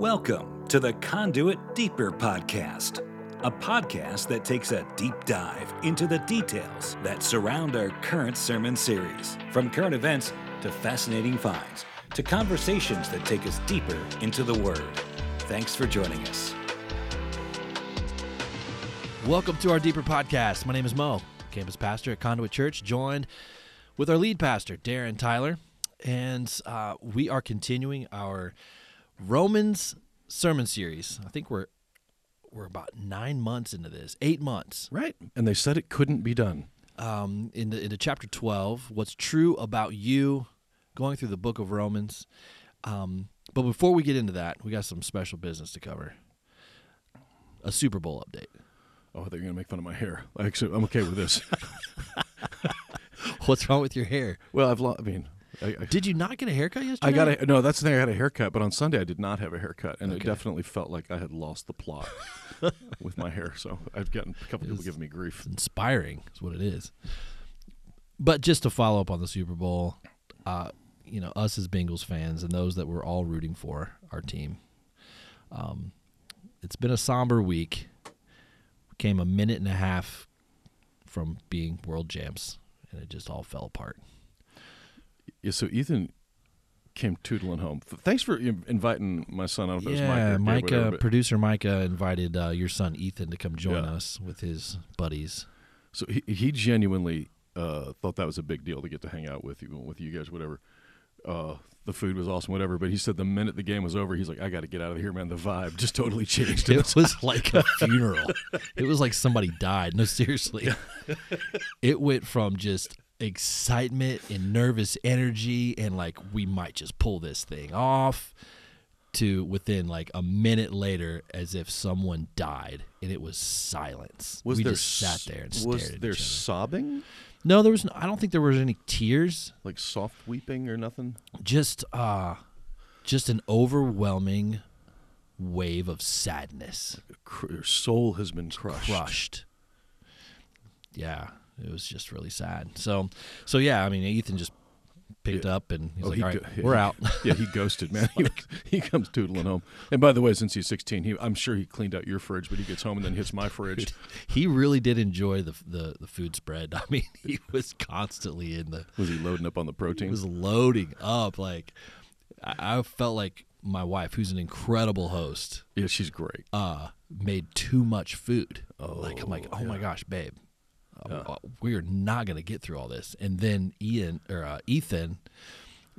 Welcome to the Conduit Deeper Podcast, a podcast that takes a deep dive into the details that surround our current sermon series, from current events to fascinating finds to conversations that take us deeper into the Word. Thanks for joining us. Welcome to our Deeper Podcast. My name is Mo, campus pastor at Conduit Church, joined with our lead pastor, Darren Tyler. And uh, we are continuing our Romans sermon series. I think we're we're about nine months into this, eight months. Right. And they said it couldn't be done. Um, in the in the chapter 12, what's true about you, going through the book of Romans. Um, but before we get into that, we got some special business to cover. A Super Bowl update. Oh, they're going to make fun of my hair. Actually, I'm okay with this. What's wrong with your hair? well, I've, lo- I mean, I, I, Did you not get a haircut yesterday? I got a, no, that's the thing. I had a haircut, but on Sunday I did not have a haircut. And it definitely felt like I had lost the plot with my hair. So I've gotten a couple people giving me grief. inspiring is what it is. But just to follow up on the Super Bowl, uh, you know, us as Bengals fans and those that we're all rooting for our team. Um, it's been a somber week. We came a minute and a half from being world champs, and it just all fell apart. Yeah, so Ethan came tootling home. Thanks for inviting my son. I don't know if it was Mike Yeah, Micah, whatever, but- producer Micah invited uh, your son Ethan to come join Yeah. us with his buddies. So he, he genuinely uh, thought that was a big deal to get to hang out with you, with you guys, whatever. Uh, the food was awesome, whatever. But he said the minute the game was over, he's like, "I got to get out of here, man." The vibe just totally changed. It was like a funeral. it was like somebody died. No, seriously. it went from just excitement and nervous energy and like we might just pull this thing off to within like a minute later as if someone died and it was silence. was we there just sat there and stared was at there each other. sobbing, No, there was no, I don't think there was any tears. like soft weeping or nothing? Just uh just an overwhelming wave of sadness. Cr- Your soul has been crushed. crushed. Yeah, it was just really sad. So, so yeah, I mean, Ethan just picked up and he's Oh, like, he "All right, go- we're out." yeah, he ghosted, man. he, he comes tootling home. And by the way, since he's 16, he, I'm sure he cleaned out your fridge, but he gets home and then hits my fridge. he really did enjoy the, the the food spread. I mean, he was constantly in the Was he loading up on the protein? he was loading up. Like, I, I felt like my wife, who's an incredible host, yeah, she's great. uh, made too much food. like I'm like, Oh, oh my gosh, babe, uh, uh, we're not gonna get through all this. And then Ian or uh, Ethan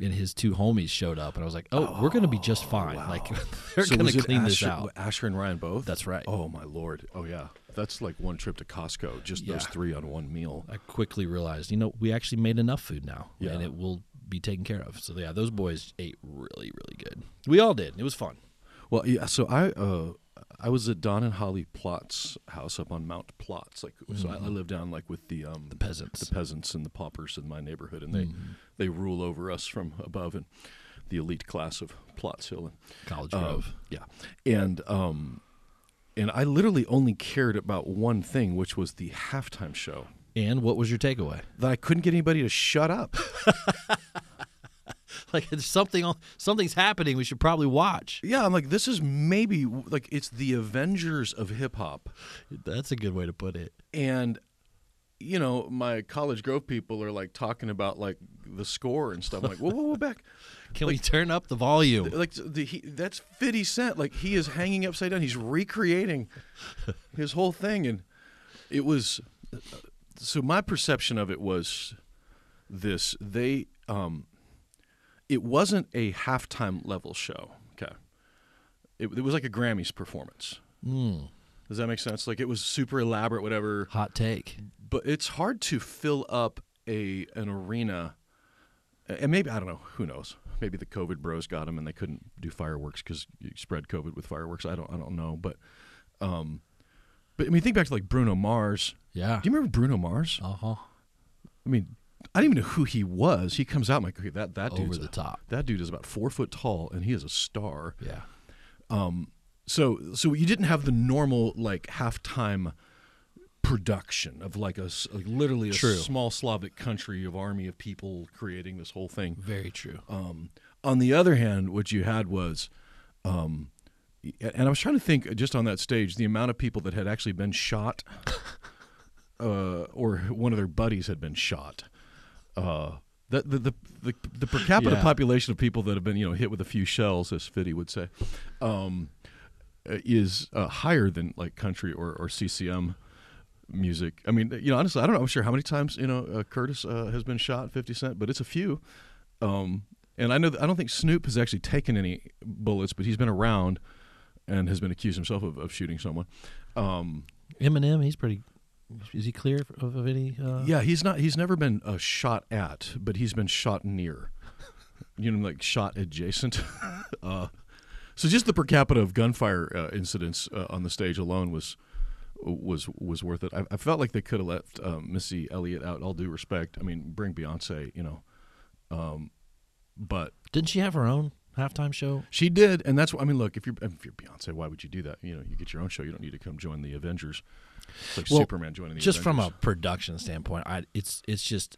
and his two homies showed up, and I was like, oh, we're gonna be just fine. Like they're So was it clean this Asher, out. Asher and Ryan both. That's right. Oh my lord. Oh yeah. That's like one trip to Costco. Just those three on one meal. I quickly realized, you know, we actually made enough food now, Yeah. and it will be taken care of. So yeah, those boys ate really, really good. We all did. It was fun. Well, yeah. So I uh, I was at Don and Holly Plot's house up on Mount Plots. Like, so I, I live down like with the um The peasants. the peasants and the paupers in my neighborhood, and they they rule over us from above and the elite class of Plots Hill and College um, Grove. yeah, and um, and I literally only cared about one thing, which was the halftime show. And what was your takeaway? That I couldn't get anybody to shut up. Like there's something something's happening. We should probably watch. yeah, I'm like, this is maybe like it's the Avengers of hip hop. That's a good way to put it. and you know my college grove people are like talking about like the score and stuff I'm like whoa whoa whoa back Can we turn up the volume? like the, he, that's 50 cent like he is hanging upside down he's recreating his whole thing and it was so my perception of it was this they um it wasn't a halftime level show. Okay. It, it was like a grammys performance. Mm, does that make sense? Like it was super elaborate whatever. Hot take. but it's hard to fill up a an arena and maybe i don't know who knows? Maybe the covid bros got them and they couldn't do fireworks because you spread covid with fireworks. I don't i don't know but um but i mean think back to like bruno mars. Yeah. do you remember bruno mars? Uh huh. i mean i didn't even know who he was he comes out I'm like okay that that Over the a- top. that dude is about four foot tall and he is a star Yeah. so so you didn't have the normal like halftime production of like a like literally a True. small Slavic country of army of people creating this whole thing. Very true. Um, on the other hand, what you had was um, and I was trying to think uh, just on that stage the amount of people that had actually been shot, uh, or one of their buddies had been shot. Uh, the, the, the, the, the per capita Yeah. population of people that have been you know hit with a few shells, as Fitty would say, um, uh, is uh, higher than like country or, or CCM music. I mean, you know, honestly, I don't know. I'm sure how many times you know uh, Curtis uh, has been shot, Fifty Cent, but it's a few. Um, and I know I don't think Snoop has actually taken any bullets, but he's been around and has been accused himself of, of shooting someone. Um, Eminem, he's pretty. Is he clear of, of any? Uh, yeah, he's not. He's never been uh, shot at, but he's been shot near. You know, like shot adjacent. uh, so just the per capita of gunfire uh, incidents uh, on the stage alone was was was worth it. I, I felt like they could have left um, Missy Elliott out. All due respect, I mean, bring Beyonce. You know, um, but Didn't she have her own halftime show? She did, and that's what I mean. Look, if you're if you're Beyonce, why would you do that? You know, you get your own show. You don't need to come join the Avengers. It's like Well, Superman joining the just from a production standpoint, I it's it's just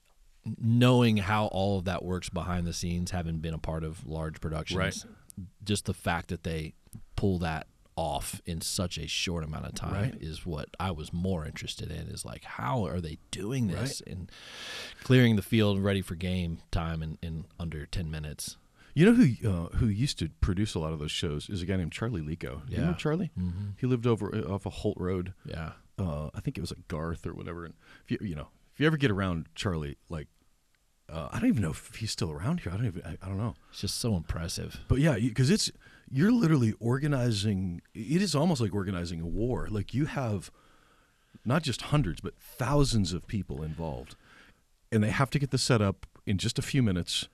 knowing how all of that works behind the scenes, having been a part of large productions, Right. just the fact that they pull that off in such a short amount of time Right. is what I was more interested in. Is like how are they doing this and clearing the field ready for game time in, in under ten minutes? You know who uh, who used to produce a lot of those shows is a guy named Charlie Lico. You know Yeah. Charlie? Mm-hmm. He lived over uh, off of Holt Road. Yeah, Uh, I think it was like Garth or whatever. And if you you know if you ever get around Charlie, like uh, I don't even know if he's still around here. I don't even I, I don't know. it's just so impressive. But yeah, because it's you're literally organizing. It is almost like organizing a war. Like you have not just hundreds, but thousands of people involved, and they have to get the setup in just a few minutes,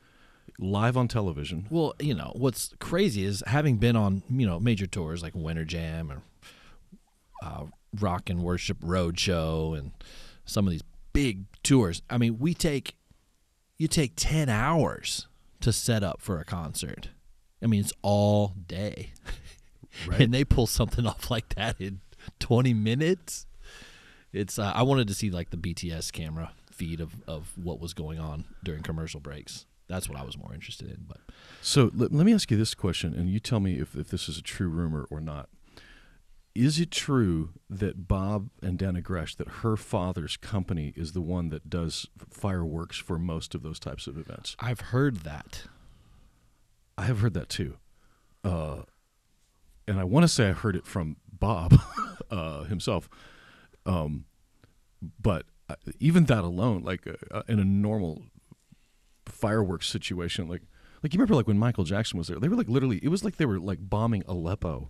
live on television. Well, you know what's crazy is having been on you know major tours like Winter Jam or uh, Rock and Worship Roadshow and some of these big tours. I mean, we take you take ten hours to set up for a concert. I mean, it's all day, Right. and they pull something off like that in twenty minutes. It's uh, I wanted to see like the BTS camera feed of of what was going on during commercial breaks. That's what I was more interested in, but. So let, let me ask you this question, and you tell me if, if this is a true rumor or not. Is it true that Bob and Dannah Gresh, that her father's company is the one that does fireworks for most of those types of events? I've heard that. I have heard that too, uh, and I want to say I heard it from Bob uh, himself. Um, but uh, even that alone, like uh, in a normal fireworks situation, like like you remember like when Michael Jackson was there, they were like literally, it was like they were like bombing Aleppo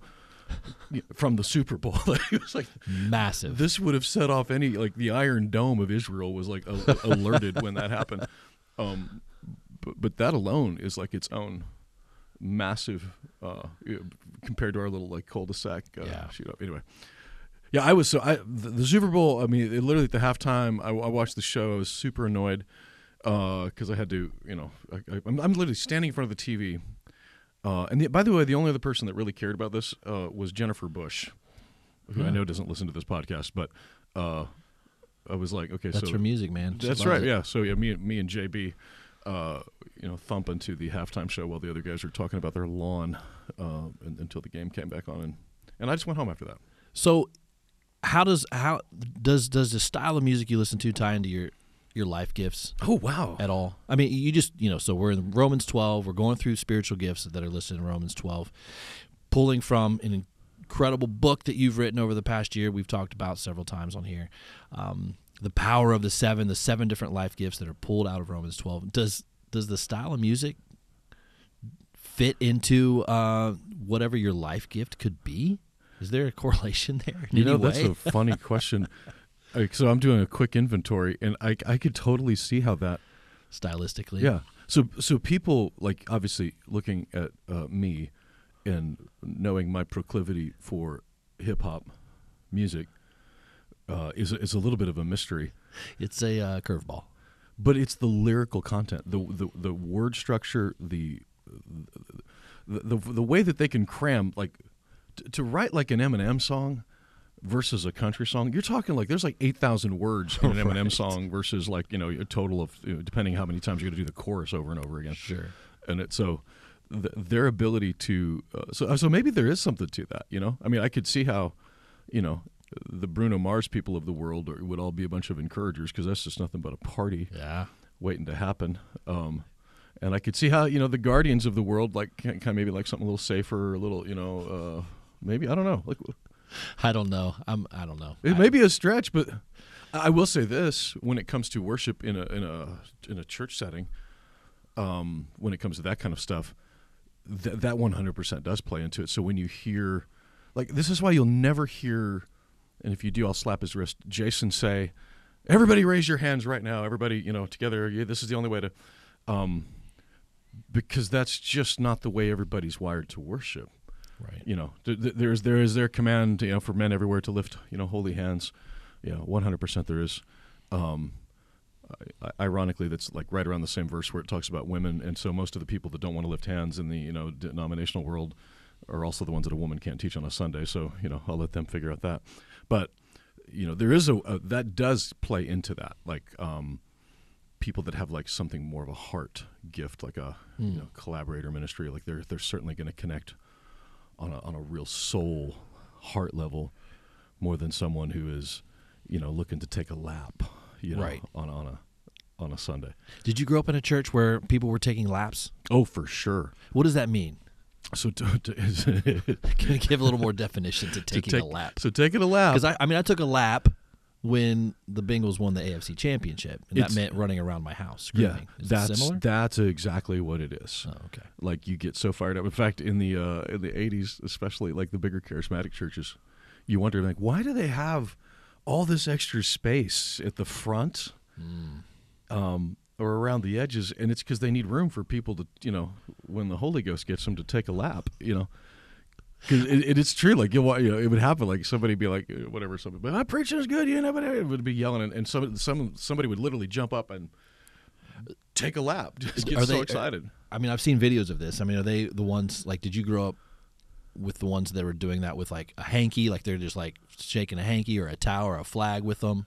from the Super Bowl. It was like Massive. this would have set off any like the Iron Dome of Israel was like a- alerted when that happened. Um, but but that alone is like its own massive uh, compared to our little like cul-de-sac uh, Yeah. shoot up. Anyway, yeah, I was so I the, the Super Bowl. I mean, it, literally at the halftime, I, I watched the show. I was super annoyed because I had to, you know, I, I, I'm, I'm literally standing in front of the TV. Uh, and the, by the way, the only other person that really cared about this uh, was Jennifer Bush, who I know doesn't listen to this podcast, but uh, I was like, okay, so That's so her music, man. She that's right, it. yeah. So yeah, me and me and JB, uh, you know, thumping to the halftime show while the other guys were talking about their lawn uh, and, until the game came back on, and and I just went home after that. So, how does how does does the style of music you listen to tie into your your life gifts Oh wow! at all? I mean, you just you know. So we're in Romans twelve. We're going through spiritual gifts that are listed in Romans twelve, pulling from an incredible book that you've written over the past year. We've talked about several times on here. Um, the power of the seven, the seven different life gifts that are pulled out of Romans twelve. Does does the style of music fit into uh, whatever your life gift could be? Is there a correlation there? In You know, any that's a funny question. Like, so I'm doing a quick inventory, and I I could totally see how that. stylistically. Yeah. So so people like obviously looking at uh, me and knowing my proclivity for hip hop music uh, is is a little bit of a mystery. It's a uh, curveball. but it's the lyrical content, the the, the word structure, the, the the the way that they can cram like t- to write like an Eminem song versus a country song. You're talking like there's like eight thousand words in an Eminem Right. song versus like you know a total of you know, depending how many times you're going to do the chorus over and over again. Sure. And it so th- their ability to uh, so so maybe there is something to that. You know, I mean, I could see how, you know, the Bruno Mars people of the world are, would all be a bunch of encouragers because that's just nothing but a party Yeah. waiting to happen. Um, and I could see how you know the guardians of the world like kind of maybe like something a little safer, a little you know uh, maybe I don't know like I don't know. I'm. I don't know. it I- may be a stretch, but I will say this: when it comes to worship in a in a in a church setting, um, when it comes to that kind of stuff, th- that one hundred percent does play into it. So when you hear, like, this is why you'll never hear, and if you do, I'll slap his wrist. Jason say, "Everybody, raise your hands right now. Everybody, you know, together. Yeah, this is the only way to." Um, because that's just not the way everybody's wired to worship Right. you know th- th- there's there is their command you know for men everywhere to lift you know holy hands. Yeah 100% there is. Um ironically that's like right around the same verse where it talks about women and so most of the people that don't want to lift hands in the you know denominational world are also the ones that a woman can't teach on a sunday so you know i'll let them figure out that. But you know there is a, a that does play into that like um people that have like something more of a heart gift like a you know collaborator ministry like they're they're certainly going to connect on a on a real soul heart level more than someone who is you know looking to take a lap you know Right. on on a on a Sunday. Did you grow up in a church where people were taking laps? Oh, for sure. What does that mean? So to, to, Can you give a little more definition to to taking take a lap? So taking a lap. Because I, I mean, I took a lap when the Bengals won the AFC Championship, and that meant running around my house yeah, screaming. Is it that's similar? that's exactly what it is. oh, okay. like you get so fired up. In fact, in the uh, in the '80s, especially like the bigger charismatic churches, you wonder like why do they have all this extra space at the front, um, or around the edges? And it's because they need room for people to you know when the Holy Ghost gets them to take a lap, you know. Because it, it, it's true, like you know, you know, it would happen. Like somebody be like, uh, whatever, somebody, but my preaching is good, you know, but it would be yelling, and, and some, some somebody would literally jump up and take a lap, just get Are so they- excited. I mean, I've seen videos of this. I mean, are they the ones like? Did you grow up with the ones that were doing that with like a hanky? Like they're just like shaking a hanky or a towel or a flag with them,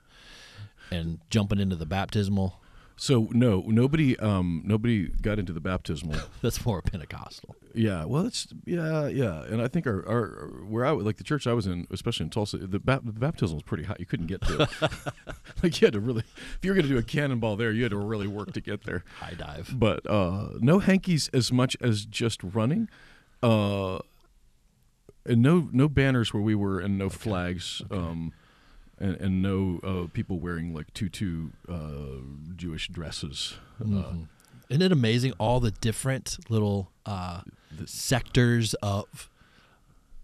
and jumping into the baptismal. So no, nobody, um, nobody got into the baptismal. That's more Pentecostal. yeah, well, it's yeah, yeah, and I think our, our where I like the church I was in, especially in Tulsa, the, bap- the baptismal was pretty hot. You couldn't get to it. like you had to really, if you were going to do a cannonball there, you had to really work to get there. High dive. But uh, no hankies as much as just running, uh, and no no banners where we were, and no flags. Um, and, and no uh, people wearing like tutu uh, Jewish dresses. Uh, Mhm. Isn't it amazing all the different little uh, sectors of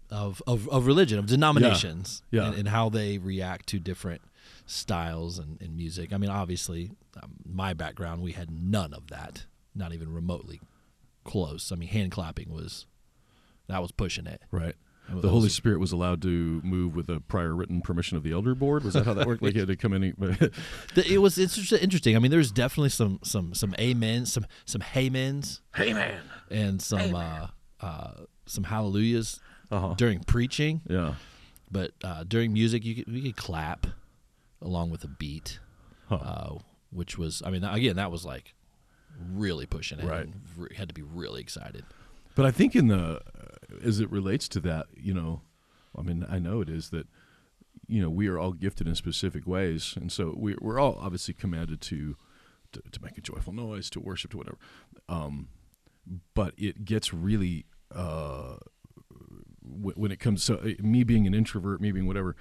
of, of of religion of denominations Yeah. And, and how they react to different styles and, and music? I mean, obviously, um, my background we had none of that, not even remotely close. I mean, hand clapping was that was pushing it. Right. And The those- Holy Spirit was allowed to move with a prior written permission of the elder board. Was that how that worked? Like he had to come in. and- The- it was it's interesting. I mean, there's definitely some some some amens, some some haymens, hey man. and some uh, uh, some hallelujahs Uh huh. during preaching. Yeah. But uh, during music, you could, we could clap along with a beat, Huh. uh, which was, I mean, again, that was like really pushing it. Right. and re- had to be really excited. But I think in the as it relates to that, you know, I mean, I know it is that you know we are all gifted in specific ways, and so we, we're all obviously commanded to, to to make a joyful noise, to worship, to whatever. Um, but it gets really uh, w- when it comes to uh, me being an introvert, me being whatever.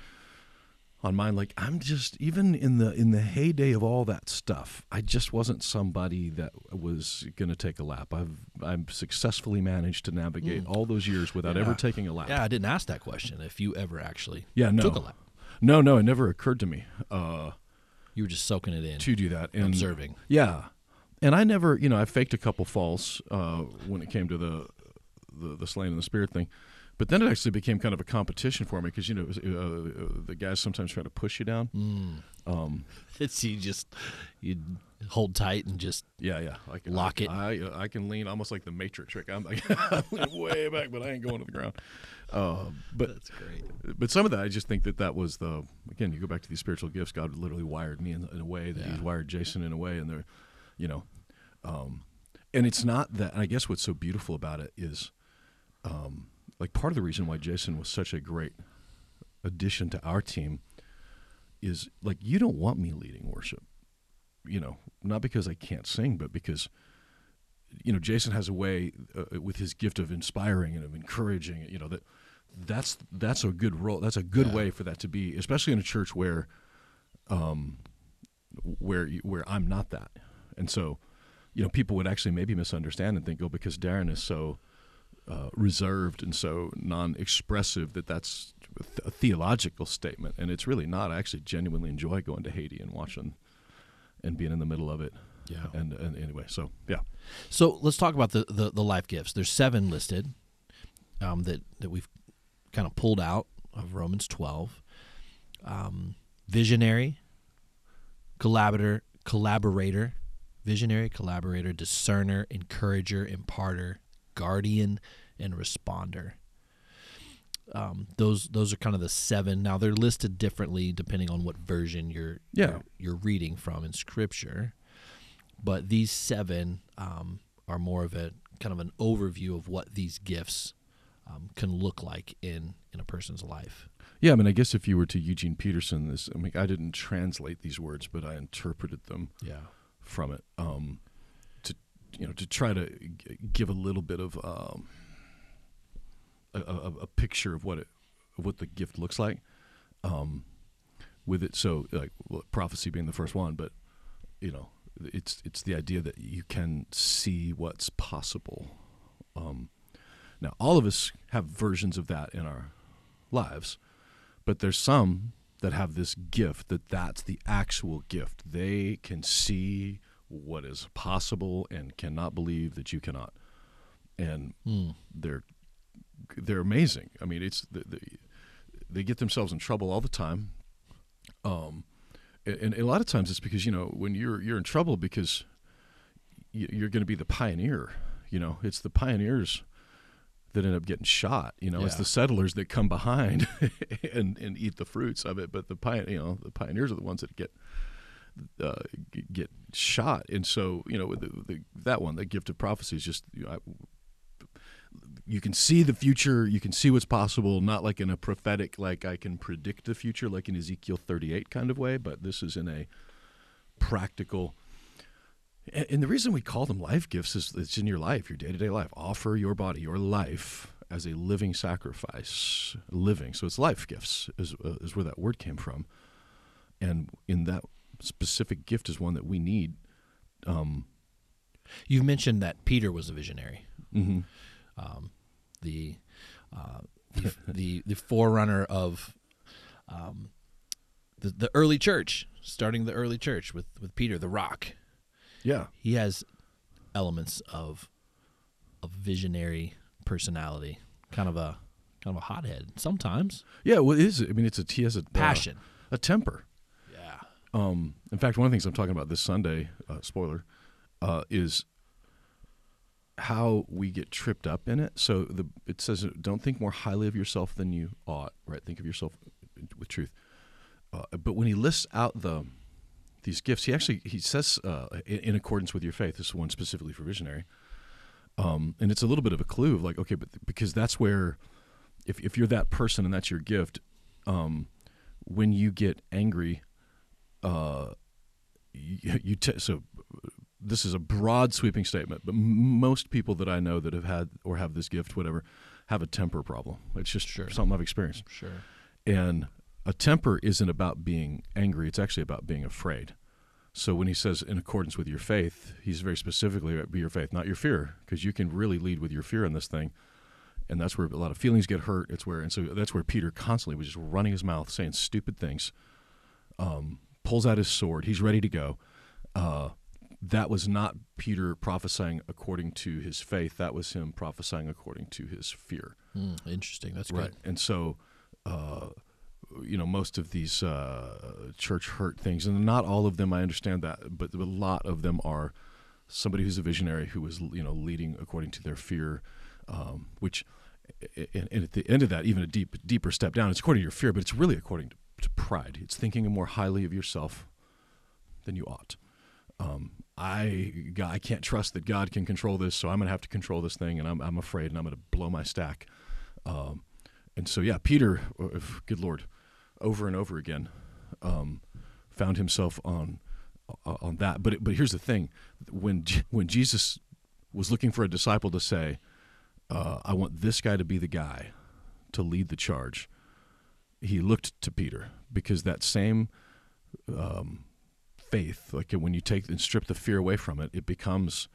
On mine, like I'm just even in the in the heyday of all that stuff, I just wasn't somebody that was going to take a lap. I've I've successfully managed to navigate all those years without ever taking a lap. Yeah, I didn't ask that question. If you ever actually Yeah, no, took a lap, no, no, it never occurred to me uh, you were just soaking it in, to do that and observing. Yeah, and I never, you know, I faked a couple falls uh, when it came to the the the slain in the spirit thing, but then it actually became kind of a competition for me because you know was, uh, uh, the guys sometimes try to push you down. Mm. Um, It's you just you hold tight and just yeah, yeah, I can, Lock I, it. I uh, I can lean almost like the Matrix trick. I'm like I'm way back, but I ain't going to the ground. Uh, but that's great. but some of that, I just think that that was the again. You go back to these spiritual gifts. God literally wired me in, in a way that Yeah. He's wired Jason in a way, and they're, you know, um, and it's not that. And I guess what's so beautiful about it is, um, like part of the reason why Jason was such a great addition to our team is like you don't want me leading worship, you know, not because I can't sing, but because you know Jason has a way uh, with his gift of inspiring and of encouraging, you know that that's that's a good role. That's a good Yeah. way for that to be, especially in a church where, um, where where I'm not that, and so, you know, people would actually maybe misunderstand and think, oh, because Darren is so uh, reserved and so non-expressive that that's a theological statement, and it's really not. I actually genuinely enjoy going to Haiti and watching and being in the middle of it. Yeah. And, and anyway, so yeah, So let's talk about the, the, the life gifts. There's seven listed um, that, that we've kind of pulled out of Romans 12. Um, visionary, collaborator, collaborator, visionary, collaborator, discerner, encourager, imparter, guardian, and responder. Um, those those are kind of the seven. Now they're listed differently depending on what version you're Yeah. you're, you're reading from in Scripture but these seven um, are more of a kind of an overview of what these gifts um, can look like in in a person's life. yeah. I mean, I guess if you were to Eugene Peterson, this I mean, I didn't translate these words, but I interpreted them Yeah. from it um, you know to try to g- give a little bit of um, a, a, a picture of what it what the gift looks like um, with it. So like well, prophecy being the first one, but you know it's it's the idea that you can see what's possible. Um, now all of us have versions of that in our lives, but there's some that have this gift that that's the actual gift. They can see what is possible and cannot believe that you cannot. And Hmm. they're they're amazing. I mean, it's the, the, they get themselves in trouble all the time. Um, and, and a lot of times it's because you know when you're you're in trouble because you- you're going to be the pioneer. You know, it's the pioneers that end up getting shot. You know, it's the settlers that come behind and and eat the fruits of it. But the pioneer, you know, the pioneers are the ones that get uh, get shot. And so you know, the, the, that one, the gift of prophecy is just you know, I, you can see the future, you can see what's possible, not like in a prophetic, like I can predict the future, like in Ezekiel 38 kind of way, but this is in a practical. And and the reason we call them life gifts is it's in your life, your day to day life. Offer your body, your life as a living sacrifice, living. So it's life gifts is, uh, is where that word came from. And in that specific gift is one that we need. Um, You've mentioned that Peter was a visionary, mhm. um, the, uh, the the the forerunner of um, the the early church, starting the early church with with Peter the Rock. Yeah. He has elements of of visionary personality, kind of a kind of a hothead sometimes. Yeah, well, it is. I mean, it's a he has a uh, Passion. a temper. Um, in fact, one of the things I'm talking about this Sunday, uh, spoiler, uh, is how we get tripped up in it. So the it says, "Don't think more highly of yourself than you ought." Right? Think of yourself with truth. Uh, but when he lists out the these gifts, he actually he says uh, in, in accordance with your faith. This is one specifically for visionary, um, and it's a little bit of a clue of like, okay, but because that's where if if you're that person and that's your gift, um, when you get angry, uh, you, you t- so this is a broad sweeping statement, but m- most people that I know that have had or have this gift, whatever, have a temper problem. It's just Sure. something I've experienced. Sure. And a temper isn't about being angry, it's actually about being afraid. So when he says in accordance with your faith, he's very specifically about be your faith, not your fear, because you can really lead with your fear in this thing. And that's where a lot of feelings get hurt. It's where, and so that's where Peter constantly was just running his mouth, saying stupid things. Um, pulls out his sword. He's ready to go. Uh, that was not Peter prophesying according to his faith. That was him prophesying according to his fear. Hmm, interesting. That's Right. good. And so, uh, you know, most of these uh, church hurt things, and not all of them, I understand that, but a lot of them are somebody who's a visionary who is, you know, leading according to their fear, um, which, and, and at the end of that, even a deep, deeper step down, it's according to your fear, but it's really according to, to pride. It's thinking more highly of yourself than you ought. um, I I can't trust that God can control this, so I'm gonna have to control this thing, and I'm I'm afraid, and I'm gonna blow my stack. Um, and so yeah, Peter, uh, good Lord, over and over again, um, found himself on uh, on that. But it, but here's the thing: when when Jesus was looking for a disciple to say, uh, "I want this guy to be the guy to lead the charge," he looked to Peter because that same um, faith, like when you take and strip the fear away from it, it becomes.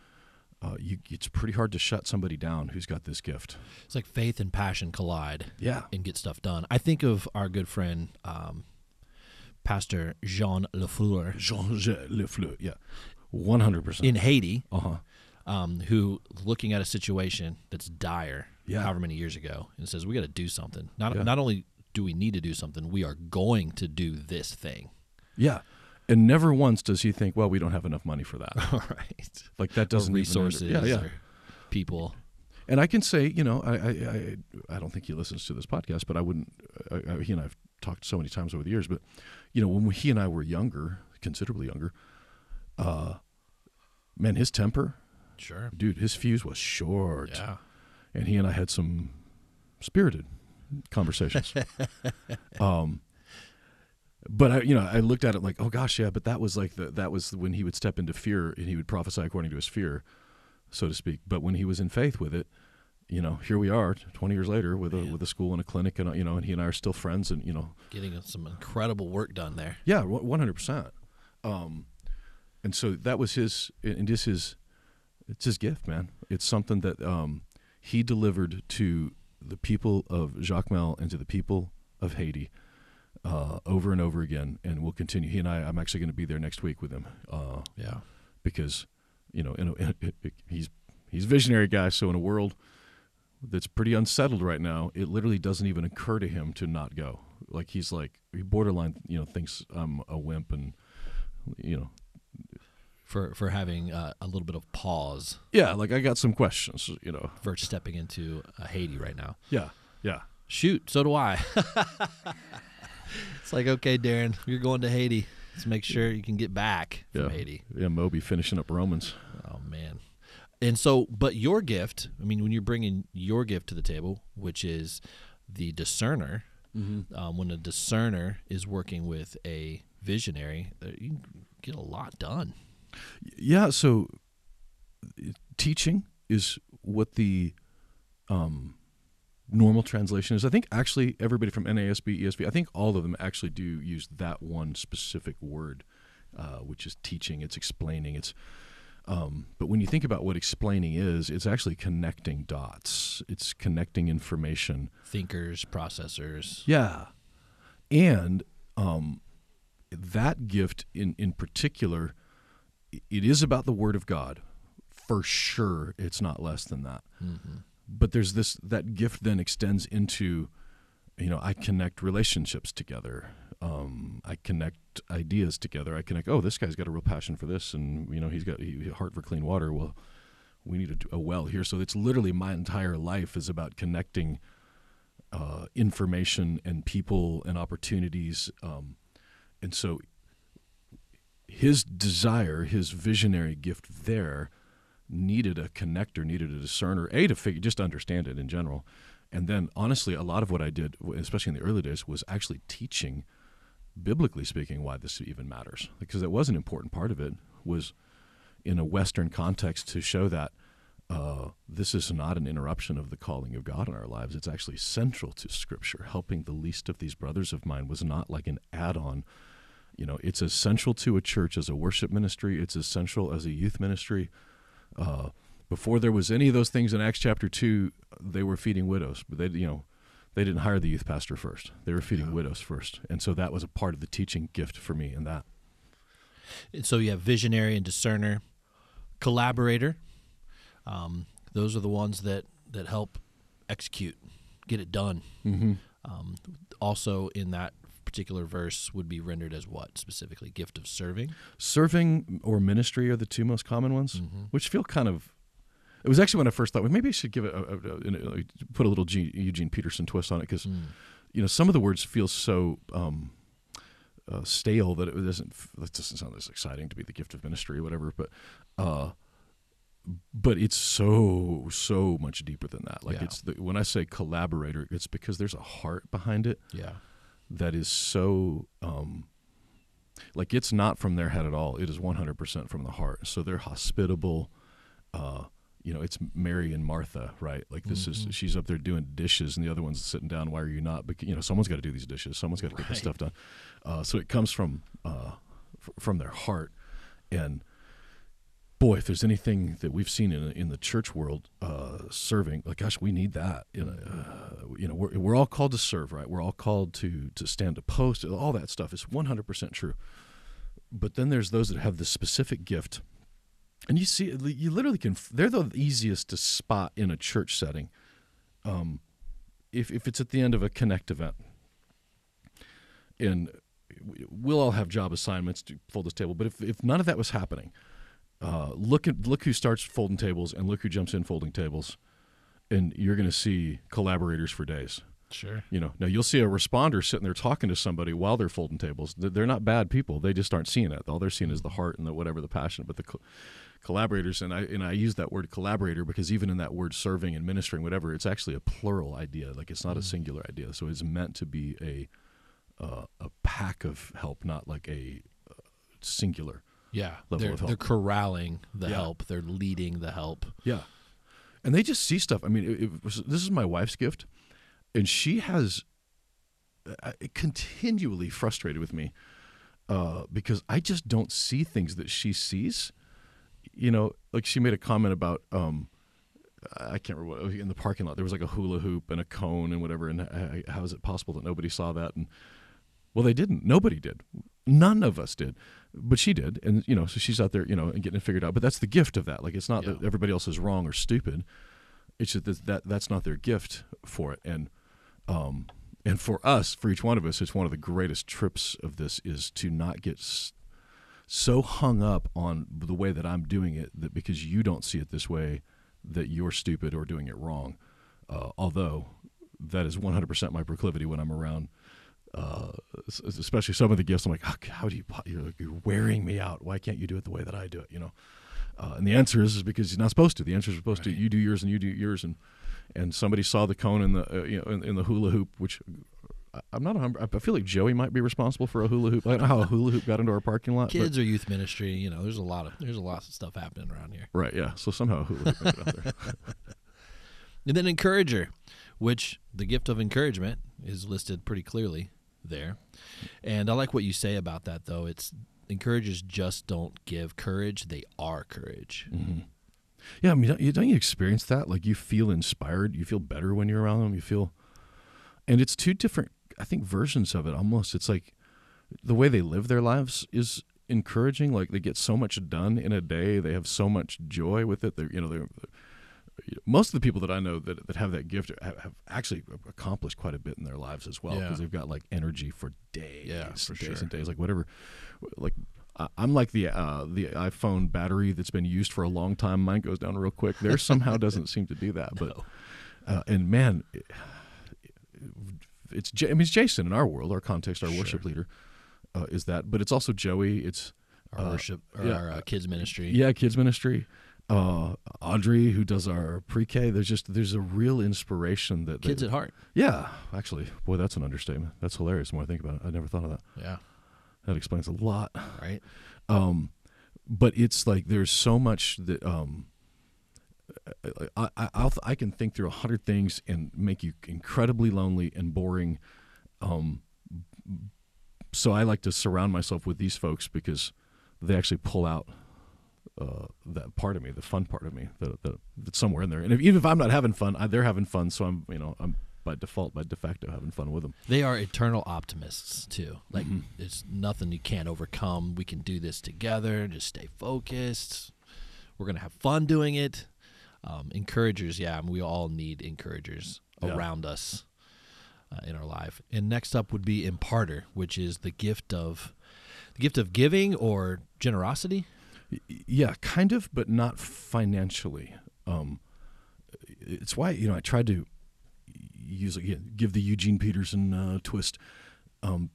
Uh, you, it's pretty hard to shut somebody down who's got this gift. It's like faith and passion collide Yeah. and get stuff done. I think of our good friend, um, Pastor Jean Lafleur Jean Le Fleur. Yeah. 100%. in Haiti, uh huh. um, who looking at a situation that's dire, Yeah. however many years ago, and says we got to do something. Not Yeah. not only do we need to do something, we are going to do this thing. Yeah. And never once does he think, well, we don't have enough money for that. All right, Like that doesn't enter- resources, Yeah, yeah. or people. And I can say, you know, I, I, I, I don't think he listens to this podcast, but I wouldn't. I, I, he and I've talked so many times over the years, but you know, when he and I were younger, considerably younger, uh, man, his temper, Sure. dude, his fuse was short, Yeah. and he and I had some spirited conversations. um, but I, you know, I looked at it like, oh gosh, yeah, but that was like the that was when he would step into fear and he would prophesy according to his fear, so to speak. But when he was in faith with it, you know, here we are, twenty years later, with a Man. with a school and a clinic, and you know, and he and I are still friends, and you know, Getting some incredible work done there. yeah, one hundred percent. Um, and so that was his, and this is, it's his gift, man. It's something that um, he delivered to the people of Jacmel and to the people of Haiti uh, over and over again, and we'll continue. He and I, I'm actually going to be there next week with him uh, Yeah. because, you know, in a, in a, he's he's a visionary guy. So in a world that's pretty unsettled right now, it literally doesn't even occur to him to not go. Like he's like he borderline, you know, thinks I'm a wimp and you know, For for having uh, a little bit of pause yeah, like I got some questions, you know. for stepping into uh, Haiti right now. Yeah, yeah, Shoot, so do I. it's like, okay, Darren, you're going to Haiti. Let's make sure you can get back from yeah. Haiti. Yeah, Moby finishing up Romans. Oh man. And so, but your gift, I mean, when you're bringing your gift to the table, which is the discerner, um, when a discerner is working with a visionary, uh, you can get a lot done. Yeah, so teaching is what the um, normal translation is. I think actually everybody from NASB, ESV, I think all of them actually do use that one specific word, uh, which is teaching. It's explaining. It's um, but when you think about what explaining is, it's actually connecting dots. It's connecting information. Thinkers, processors. Yeah, and um, that gift in in particular, it is about the Word of God, for sure. It's not less than that. Mm-hmm. But there's this that gift then extends into, you know, I connect relationships together. Um, I connect ideas together. I connect. Oh, this guy's got a real passion for this, and you know, he's got he, a heart for clean water. Well, we need a, a well here. So it's literally my entire life is about connecting uh, information and people and opportunities. Um, and so his desire, his visionary gift there needed a connector, needed a discerner, A, to figure, just understand it in general. And then, honestly, a lot of what I did, especially in the early days, was actually teaching, biblically speaking, why this even matters. Because that was an important part of it, was in a Western context to show that uh, this is not an interruption of the calling of God in our lives. It's actually central to Scripture. Helping the least of these brothers of mine was not like an add on. You know, it's essential to a church as a worship ministry, it's essential as a youth ministry. Uh, before there was any of those things in Acts chapter 2, they were feeding widows, but they, you know, they didn't hire the youth pastor first. They were feeding widows first. And so that was a part of the teaching gift for me in that. And so you have visionary and discerner, collaborator. Um, those are the ones that that help execute, get it done. Mm-hmm. Um, also, in that particular verse, would be rendered as what specifically? Gift of serving. Serving or ministry are the two most common ones, Mhm. which feel kind of. It was actually when I first thought, well, maybe I should give it a, a, a, a- put a little G, Eugene Peterson twist on it because Mm. you know some of the words feel so um, uh, stale that it doesn't that doesn't sound as exciting to be the gift of ministry or whatever but uh but it's so so much deeper than that like Yeah. it's the, when i say collaborator it's because there's a heart behind it Yeah. That is so um like it's not from their head at all. It is 100% from the heart. So they're hospitable uh you know it's mary and martha right? Like this Mhm. is she's up there doing dishes and the other one's sitting down why are you not because you know someone's got to do these dishes. Someone's got to get this stuff done. Uh so it comes from uh f- from their heart. And boy if there's anything that we've seen in in the church world uh serving like gosh we need that you know uh, you know we're, we're all called to serve right? We're all called to to stand opposed all that stuff is 100% true. But then there's those that have the specific gift. And you see you literally can they're the easiest to spot in a church setting um if if it's at the end of a connect event. And we'll all have job assignments to fold this table but if if none of that was happening uh, look at look who starts folding tables and look who jumps in folding tables, and you're going to see collaborators for days. Sure. You know, now you'll see a responder sitting there talking to somebody while they're folding tables. They're not bad people. They just aren't seeing it. All they're seeing is the heart and the whatever the passion. But the co- collaborators, and I and I use that word collaborator because even in that word serving and ministering, whatever, it's actually a plural idea. Like it's not a singular idea. So it's meant to be a uh, a pack of help, not like a uh, singular. Yeah. Level they're, of help. they're corralling the Yeah. help. They're leading the help. Yeah, and they just see stuff. I mean, it, it was, this is my wife's gift, and she has uh, continually frustrated with me uh, because I just don't see things that she sees. You know, like she made a comment about. Um, I can't remember what in the parking lot there was like a hula hoop and a cone and whatever. And uh, how is it possible that nobody saw that? And well, they didn't. Nobody did. None of us did, but she did. And you know, so she's out there, you know, and getting it figured out. But that's the gift of that. Like it's not that everybody else is wrong or stupid. It's just that, that that's not their gift for it. And um, and for us, for each one of us, it's one of the greatest trips of this is to not get s- so hung up on the way that I'm doing it that because you don't see it this way, that you're stupid or doing it wrong. Uh, although that is 100% my proclivity when I'm around, uh, especially some of the gifts. I'm like, "Oh, how do you? You're, you're wearing me out. Why can't you do it the way that I do it? You know. Uh, and the answer is, is because you're not supposed to. The answer is supposed to. You do yours and you do yours, and and somebody saw the cone in the uh, you know in, in the hula hoop, which I- I'm not. a I feel like Joey might be responsible for a hula hoop. I don't know how a hula hoop got into our parking lot. Kids or youth ministry, you know, there's a lot of there's a lot of stuff happening around here. right? Yeah. So somehow a hula hoop ended up there. And then encourager, which the gift of encouragement is listed pretty clearly there. And I like what you say about that though. It's encouragers just don't give courage, they are courage. Mm-hmm. Yeah, I mean, don't you, don't you experience that? Like you feel inspired, you feel better when you're around them. You feel, and it's two different, I think, versions of it. Almost, it's like the way they live their lives is encouraging. Like they get so much done in a day. They have so much joy with it. They're, you know, they're most of the people that I know that, that have that gift have, have actually accomplished quite a bit in their lives as well Yeah. because they've got like energy for days, Yeah, for days sure. and days, like whatever, like. I'm like the uh, the iPhone battery that's been used for a long time. Mine goes down real quick. There somehow doesn't seem to do that, but No. uh, and man, it- it's I mean it's Jason in our world, our context, our worship leader uh, is that, but it's also Joey. It's Our uh, worship or yeah. our uh, kids ministry. yeah, kids ministry. Uh, Audrey, who does our pre-K, there's just there's a real inspiration that Kids that, at heart. yeah, actually, boy, that's an understatement. That's hilarious. The more I think about it, I never thought of that. Yeah. That explains a lot. Right. Um, but it's like there's so much that um, I, I I'll, I can think through a hundred things and make you incredibly lonely and boring. Um, so I like to surround myself with these folks because they actually pull out uh, that part of me, the fun part of me, that, that that's somewhere in there. And if, even if I'm not having fun, I, they're having fun. So I'm you know I'm by default, by de facto, having fun with them. They are eternal optimists too. Like Mhm. it's nothing you can't overcome. We can do this together. Just stay focused. We're gonna have fun doing it. Um, encouragers, yeah, I mean, we all need encouragers Yeah. around us uh, in our life. And next up would be imparter, which is the gift of the gift of giving or generosity. Yeah, kind of, but not financially. Um, it's why you know I tried to use again give the Eugene Peterson uh, twist, because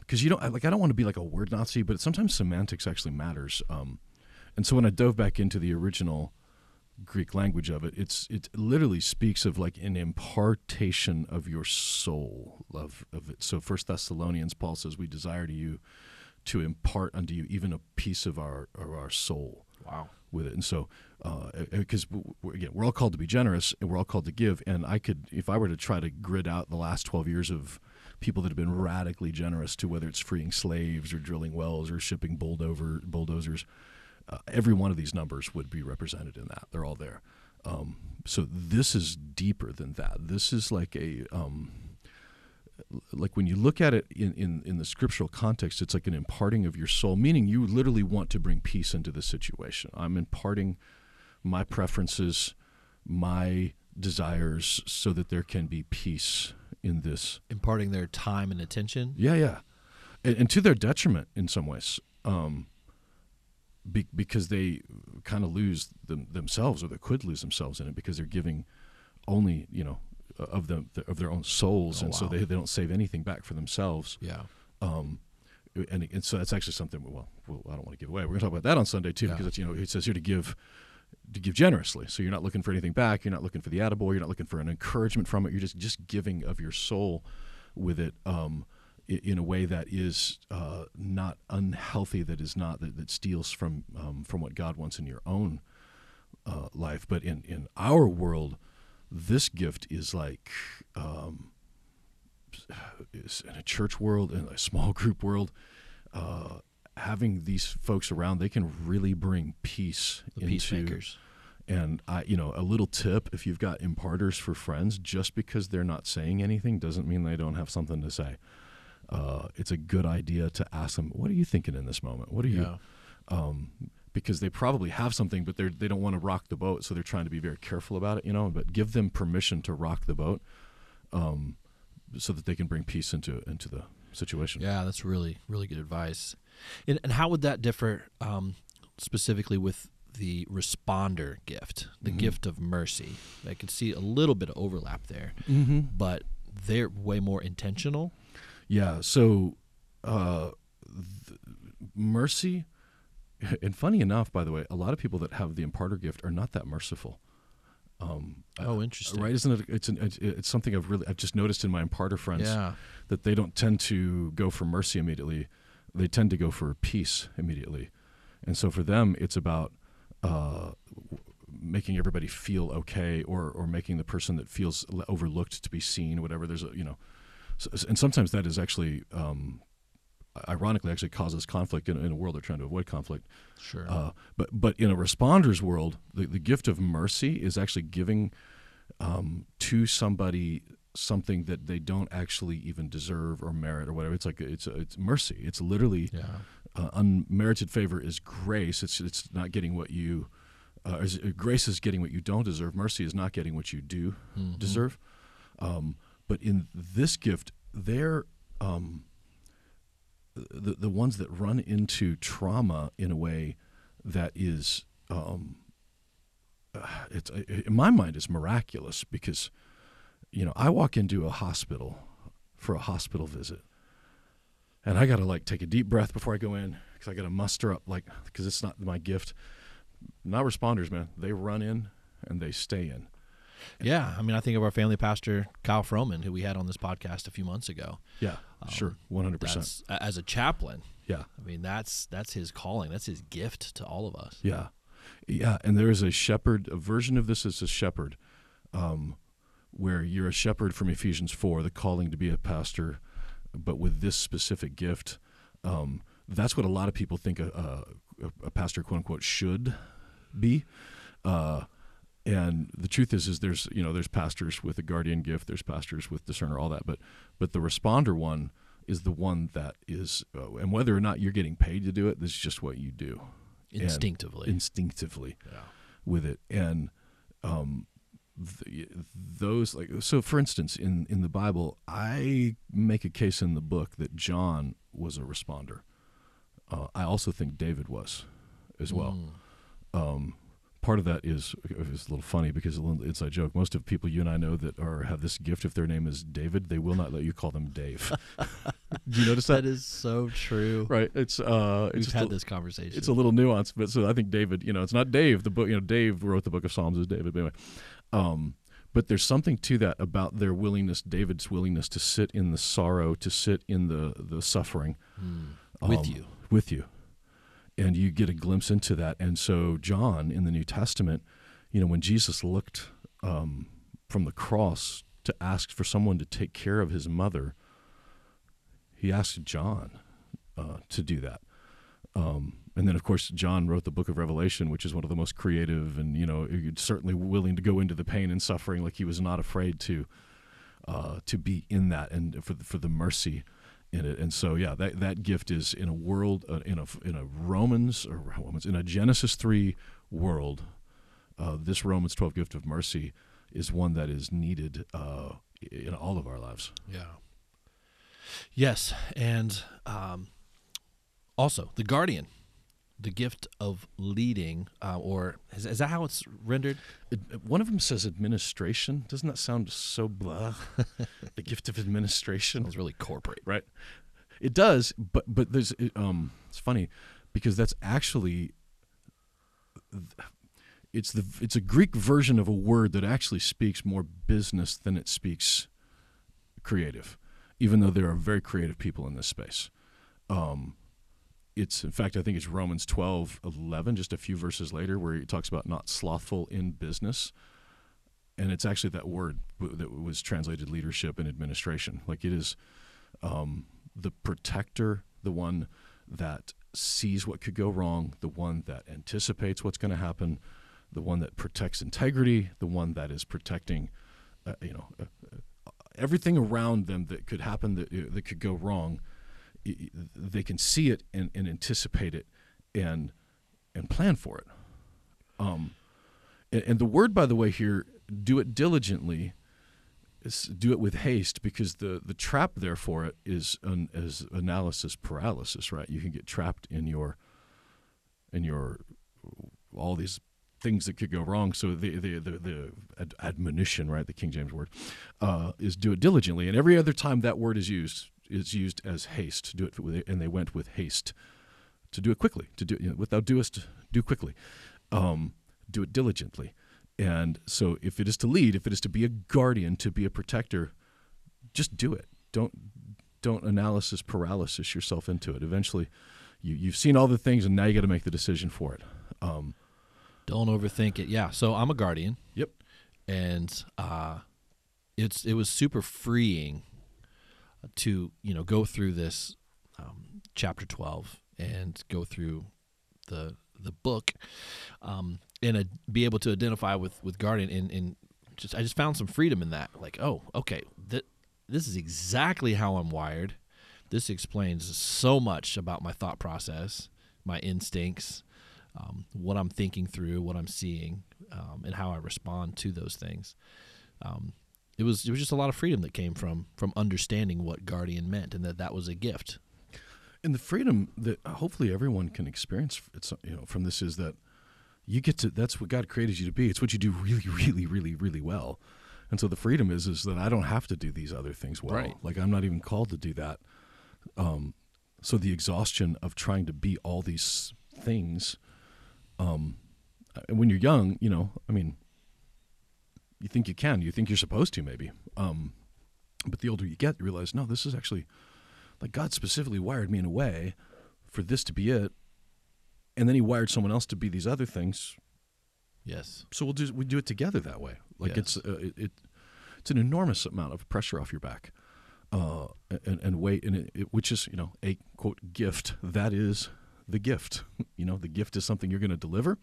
because you don't like I don't want to be like a word Nazi, but sometimes semantics actually matters. Um, and so when I dove back into the original Greek language of it, it's it literally speaks of like an impartation of your soul of of it. So First Thessalonians, Paul says, "We desire to you to impart unto you even a piece of our of our soul." Wow. with it. And so, because again, we're all called to be generous and we're all called to give. And I could, if I were to try to grid out the last 12 years of people that have been radically generous to whether it's freeing slaves or drilling wells or shipping bulldozer bulldozers, uh, every one of these numbers would be represented in that. They're all there. Um, so this is deeper than that. This is like a um, like when you look at it in, in, in the scriptural context, it's like an imparting of your soul, meaning you literally want to bring peace into the situation. I'm imparting my preferences, my desires, so that there can be peace in this. Imparting their time and attention. Yeah, yeah. And, and to their detriment in some ways, um, be, because they kind of lose them, themselves or they could lose themselves in it because they're giving only, you know, of them of their own souls, Oh, and so they, they don't save anything back for themselves. Yeah. Um, and, and so that's actually something. Well, well, I don't want to give away. We're going to talk about that on Sunday too, Yeah. because it's, you know it says here to give to give generously. So you're not looking for anything back. You're not looking for the attaboy. You're not looking for an encouragement from it. You're just just giving of your soul with it. Um, in a way that is uh, not unhealthy, that is not that, that steals from um, from what God wants in your own uh, life. But in in our world, this gift is like um, is in a church world, in a small group world, uh, having these folks around, they can really bring peace The into. peacemakers. And I, you know, a little tip: if you've got imparters for friends, just because they're not saying anything doesn't mean they don't have something to say. Uh, it's a good idea to ask them, "What are you thinking in this moment? What are you?" Um, because they probably have something, but they they don't want to rock the boat, so they're trying to be very careful about it, you know. But give them permission to rock the boat, um, so that they can bring peace into into the situation. Yeah, that's really really good advice. And, and how would that differ um, specifically with the responder gift, the Mhm. gift of mercy? I could see a little bit of overlap there, Mm-hmm. but they're way more intentional. Yeah. So, uh, th- mercy, and funny enough, by the way, a lot of people that have the imparter gift are not that merciful. Um, Oh, interesting. Right? Isn't it? It's an, it's, it's something I've really I've just noticed in my imparter friends. Yeah. that they don't tend to go for mercy immediately. They tend to go for peace immediately. And so for them, it's about uh, making everybody feel okay or, or making the person that feels overlooked to be seen, whatever. There's a, you know, s- and sometimes that is actually, um, ironically, actually causes conflict in, in a world they're trying to avoid conflict. Sure. Uh, but but in a responder's world, the, the gift of mercy is actually giving um, to somebody something that they don't actually even deserve or merit or whatever. It's like it's it's mercy. It's literally yeah. uh, unmerited favor is grace. It's it's not getting what you uh, is, uh, grace is getting what you don't deserve. Mercy is not getting what you do Mhm. deserve. Um, but in this gift, they're um, the the ones that run into trauma in a way that is um, uh, it's in my mind is miraculous because you know I walk into a hospital for a hospital visit and I got to like take a deep breath before I go in because I got to muster up like because it's not my gift. Not responders, man. They run in and they stay in. Yeah. I mean, I think of our family pastor, Kyle Froman, who we had on this podcast a few months ago. Yeah, sure, one hundred percent. As a chaplain. Yeah, I mean, that's that's his calling. That's his gift to all of us. yeah, yeah. And there is a shepherd. A version of this is a shepherd, um, where you're a shepherd from Ephesians four, the calling to be a pastor, but with this specific gift. Um, that's what a lot of people think a, a, a pastor, quote unquote, should be. Uh, and the truth is, is there's you know there's pastors with a guardian gift, there's pastors with discerner, all that, but but the responder one is the one that is, uh, and whether or not you're getting paid to do it, this is just what you do And Instinctively. instinctively yeah. with it, and um, th- those like so. For instance, in in the Bible, I make a case in the book that John was a responder. Uh, I also think David was, as well Mm. um, part of that is it's a little funny because a little inside joke. Most of the people you and I know that are have this gift, if their name is David, they will not let you call them Dave. Do you notice that? That is so true. right. It's uh, We've just had a, this conversation. it's a little nuanced, but so I think David, you know, it's not Dave. The book, you know, Dave wrote the book of Psalms is David. But anyway, um, but there's something to that about their willingness, David's willingness to sit in the sorrow, to sit in the the suffering with um, you. with you and you get a glimpse into that. And so john in the new testament you know when jesus looked um, from the cross to ask for someone to take care of his mother he asked john uh, to do that. Um, and then of course john wrote the book of revelation which is one of the most creative and you know certainly willing to go into the pain and suffering like he was not afraid to uh, to be in that and for the, for the mercy in it. And so, yeah, that that gift is in a world uh, in a in a Romans or Romans in a Genesis three world. Uh, this Romans twelve gift of mercy is one that is needed uh, in all of our lives. Yeah. Yes, and um, also the guardian, the gift of leading, uh, or is, is that how it's rendered? It, one of them says administration. Doesn't that sound so blah? the gift of administration. Sounds really corporate. right? It does, but but there's it, um it's funny because that's actually it's the it's a Greek version of a word that actually speaks more business than it speaks creative, even though there are very creative people in this space. Um, it's in fact I think it's Romans twelve eleven, just a few verses later, where he talks about not slothful in business, and it's actually that word that was translated leadership and administration. Like it is um, the protector, the one that sees what could go wrong, the one that anticipates what's going to happen, the one that protects integrity, the one that is protecting, uh, you know, uh, uh, everything around them that could happen that uh, that could go wrong. They can see it and, and anticipate it, and and plan for it. Um, and, and the word, by the way, here, do it diligently is do it with haste because the the trap there for it is an is analysis paralysis right? You can get trapped in your in your all these things that could go wrong. So the the the, the ad- admonition right? The king james word uh, is do it diligently. And every other time that word is used is used as haste do it with and they went with haste to do it quickly to do you know, without doest do quickly um, do it diligently and so if it is to lead, if it is to be a guardian, to be a protector, just do it. Don't don't analysis paralysis yourself into it. Eventually, you you've seen all the things, and now you got to make the decision for it. Um, Don't overthink it. Yeah. So I'm a guardian. Yep. And uh, it's it was super freeing to you know go through this um, chapter 12 and go through the the book um, and be able to identify with with guardian and, and just I just found some freedom in that. Like, oh, okay, th- this is exactly how I'm wired. This explains so much about my thought process, my instincts, um, what I'm thinking through, what I'm seeing, um, and how I respond to those things. Um, it was it was just a lot of freedom that came from from understanding what guardian meant and that that was a gift. and the freedom that hopefully everyone can experience, it's you know, from this is that you get to. That's what God created you to be. It's what you do really, really, really, really well. And so the freedom is is that I don't have to do these other things well. Right. Like I'm not even called to do that. Um, so the exhaustion of trying to be all these things, um, and when you're young, you know, I mean, you think you can, you think you're supposed to, maybe. Um, but the older you get, you realize, no, this is actually like God specifically wired me in a way for this to be it, and then He wired someone else to be these other things. Yes. So we'll do we do it together that way. Like Yes. it's uh, it, it it's an enormous amount of pressure off your back, uh, and, and weight, and it, it, which is you know a quote gift. That is the gift. you know, the gift is something you're going to deliver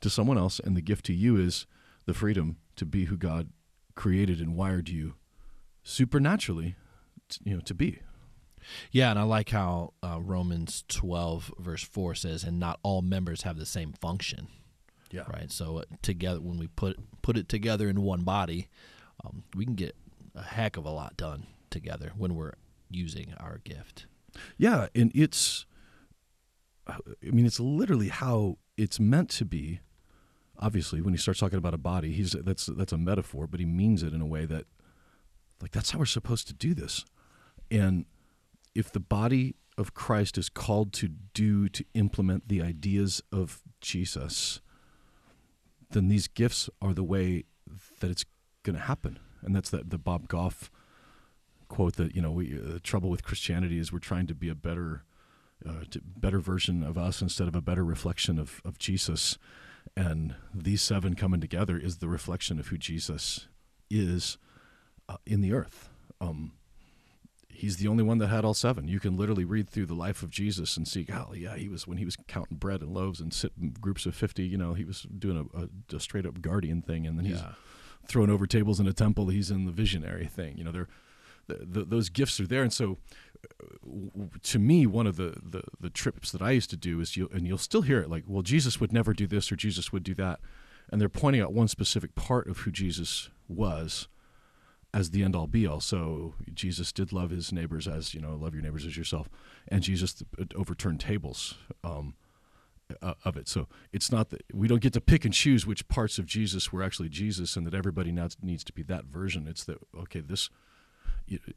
to someone else, and the gift to you is the freedom to be who God created and wired you supernaturally, t- you know, to be. Yeah, and I like how uh, Romans 12 verse 4 says and not all members have the same function. Yeah. right? So uh, together, when we put put it together in one body, um, we can get a heck of a lot done together when we're using our gift. Yeah, and it's I mean it's literally how it's meant to be. Obviously when he starts talking about a body, he's that's that's a metaphor, but he means it in a way that like that's how we're supposed to do this. And if the body of Christ is called to do to implement the ideas of Jesus, then these gifts are the way that it's going to happen. And that's that the Bob Goff quote that you know we uh, the trouble with Christianity is we're trying to be a better uh, better version of us instead of a better reflection of, of Jesus. And these seven coming together is the reflection of who Jesus is uh, in the earth. Um, he's the only one that had all seven. You can literally read through the life of Jesus and see, golly, yeah, he was when he was counting bread and loaves and sit in groups of fifty. You know, he was doing a, a, a straight up guardian thing, and then he's Yeah. throwing over tables in a temple. He's in the visionary thing. You know, they're, the, the, those gifts are there, and so to me, one of the, the the trips that I used to do is you and you'll still hear it like, well, Jesus would never do this or Jesus would do that, and they're pointing out one specific part of who Jesus was as the end all be all. So Jesus did love his neighbors as you know, love your neighbors as yourself, and Jesus overturned tables um, uh, of it. So it's not that we don't get to pick and choose which parts of Jesus were actually Jesus, and that everybody now needs to be that version. It's that okay, this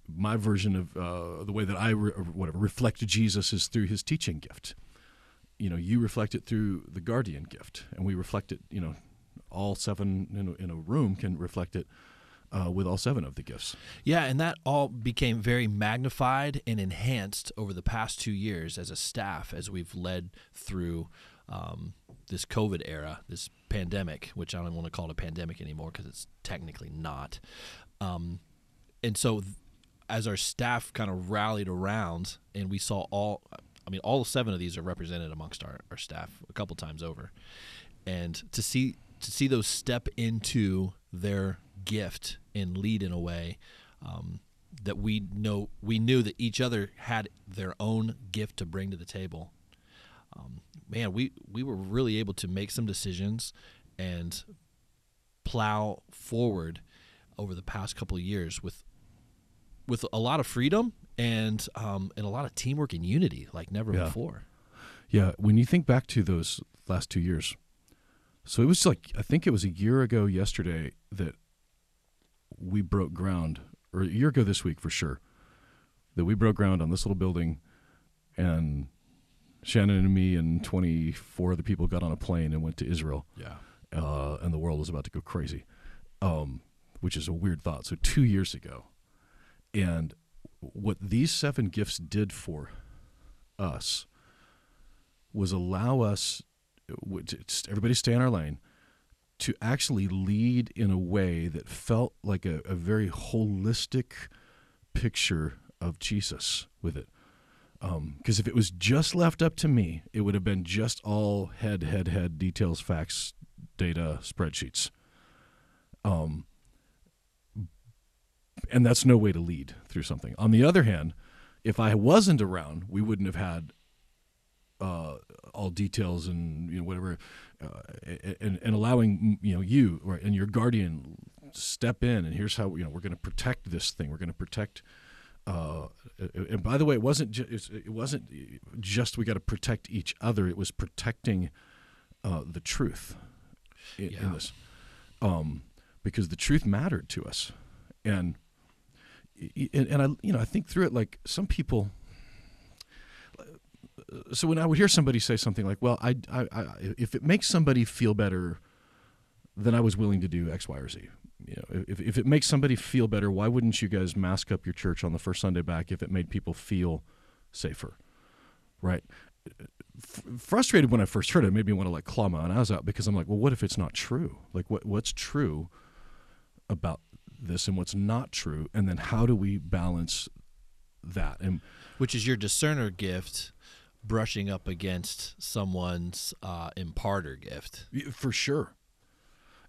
my version of uh, the way that I re- whatever reflect Jesus is through his teaching gift. You know, you reflect it through the guardian gift, and we reflect it. You know, all seven in a, in a room can reflect it uh, with all seven of the gifts. Yeah, and that all became very magnified and enhanced over the past two years as a staff as we've led through um, this COVID era, this pandemic, which I don't want to call it a pandemic anymore because it's technically not. Um, and so, as our staff kind of rallied around, and we saw all, I mean, all seven of these are represented amongst our, our staff a couple times over, and to see to see those step into their gift and lead in a way um, that we know we knew that each other had their own gift to bring to the table. Um, man, we we were really able to make some decisions and plow forward over the past couple of years with with a lot of freedom and um, and a lot of teamwork and unity like never Yeah. before. Yeah, when you think back to those last two years, so it was like I think it was a year ago yesterday that we broke ground, or a year ago this week for sure, that we broke ground on this little building, and Shannon and me and 24 other people got on a plane and went to Israel, Yeah. uh, and the world was about to go crazy, um, which is a weird thought. So two years ago, and what these seven gifts did for us was allow us everybody stay in our lane to actually lead in a way that felt like a, a very holistic picture of Jesus with it. Because if it was just left up to me, it would have been just all head, head, head, details, facts, data, spreadsheets. Um, and that's no way to lead through something. On the other hand, if I wasn't around, we wouldn't have had uh, all details and you know whatever, uh, and and allowing you know you or and your guardian step in and here's how you know we're going to protect this thing. We're going to protect. Uh, and by the way, it wasn't ju- it wasn't just we got to protect each other. It was protecting uh, the truth in, Yeah. in this, um, because the truth mattered to us, and and, and I you know I think through it like some people so when I would hear somebody say something like, "Well, I, I, I, if it makes somebody feel better, then I was willing to do X, Y, or Z." You know, if if it makes somebody feel better, why wouldn't you guys mask up your church on the first Sunday back if it made people feel safer, right? F- frustrated when I first heard it, it made me want to like claw my eyes out because I'm like, well, what if it's not true? Like, what what's true about this and what's not true, and then how do we balance that? And which is your discerner gift brushing up against someone's uh, imparter gift. For sure.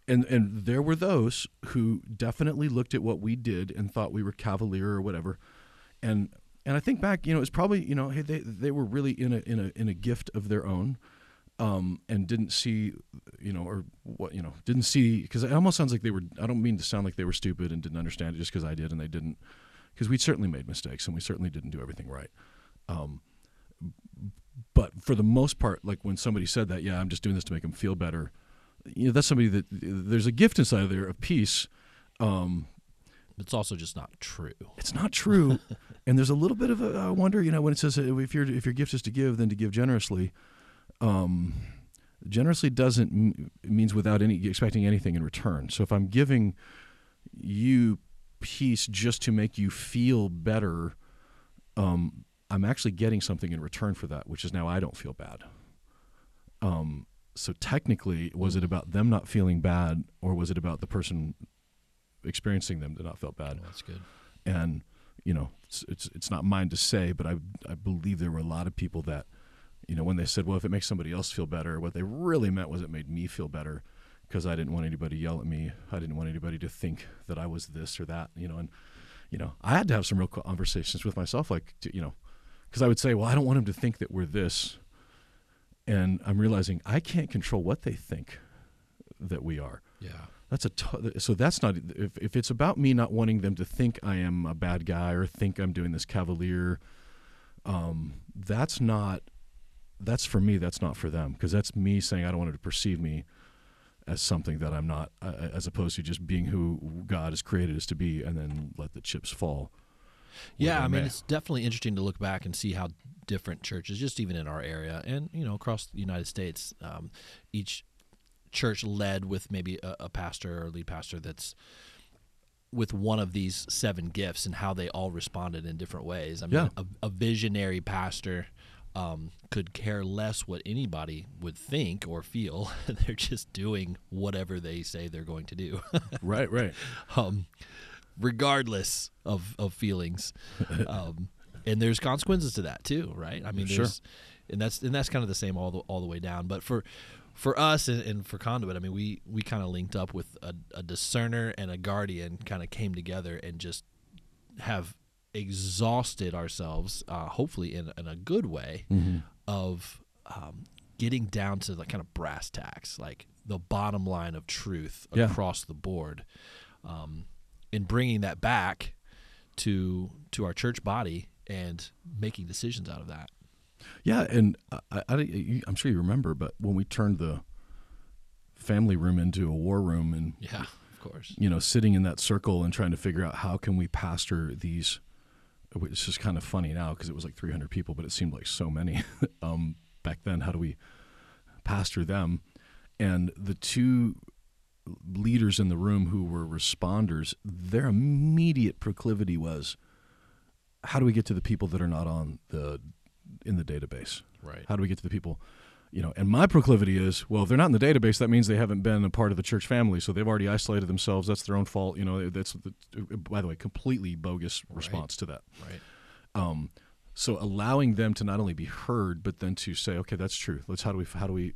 And and there were those who definitely looked at what we did and thought we were cavalier or whatever. And and I think back, you know, it's probably, you know, hey, they they were really in a in a in a gift of their own. Um, and didn't see, you know, or what, you know, didn't see because it almost sounds like they were. I don't mean to sound like they were stupid and didn't understand it just because I did and they didn't, because we certainly made mistakes and we certainly didn't do everything right. Um, but for the most part, like when somebody said that, yeah, I'm just doing this to make them feel better, you know that's somebody that there's a gift inside of there of peace. Um, It's also just not true. it's not true, and there's a little bit of a I wonder. You know, when it says if your if your gift is to give, then to give generously. Um, generously doesn't m- means without any expecting anything in return. So if I'm giving you peace just to make you feel better, um, I'm actually getting something in return for that, which is now I don't feel bad. Um, so technically, was it about them not feeling bad, or was it about the person experiencing them to not feel bad? That's good. and you know it's, it's it's not mine to say but i i believe there were a lot of people that you know when they said well if it makes somebody else feel better what they really meant was it made me feel better because i didn't want anybody to yell at me i didn't want anybody to think that i was this or that you know and you know i had to have some real conversations with myself like to, you know because i would say well i don't want them to think that we're this and i'm realizing i can't control what they think that we are Yeah. that's a t- so that's not if if it's about me not wanting them to think I am a bad guy or think I'm doing this cavalier, um, that's not that's for me. That's not for them because that's me saying I don't want to perceive me as something that I'm not, uh, as opposed to just being who God has created us to be, and then let the chips fall. Yeah, I mean, may. it's definitely interesting to look back and see how different churches, just even in our area and you know across the United States, um, each church led with maybe a, a pastor or lead pastor that's with one of these seven gifts and how they all responded in different ways. I mean, Yeah. a, a visionary pastor um, could care less what anybody would think or feel. they're just doing whatever they say they're going to do. right, right. um, regardless of, of feelings. Um, and there's consequences to that too, right? I mean, Sure. and that's and that's kind of the same all the all the way down. But for for us and, and for conduit, I mean, we we kind of linked up with a, a discerner and a guardian, kind of came together and just have exhausted ourselves, uh, hopefully in in a good way, of um, getting down to the kind of brass tacks, like the bottom line of truth Yeah. across the board, um, and bringing that back to to our church body and making decisions out of that. Yeah, and I, I, I'm sure you remember, but when we turned the family room into a war room and Yeah, of course. you know, sitting in that circle and trying to figure out how can we pastor these. It's just kind of funny now because it was like 300 people, but it seemed like so many um, back then. How do we pastor them? And the two leaders in the room who were responders, their immediate proclivity was, how do we get to the people that are not on the in the database? Right. How do we get to the people? You know, and my proclivity is, well, if they're not in the database, that means they haven't been a part of the church family, so they've already isolated themselves. That's their own fault. You know, that's the, by the way, completely bogus response to that. Right. Um, so allowing them to not only be heard, but then to say, okay, that's true. Let's how do we how do we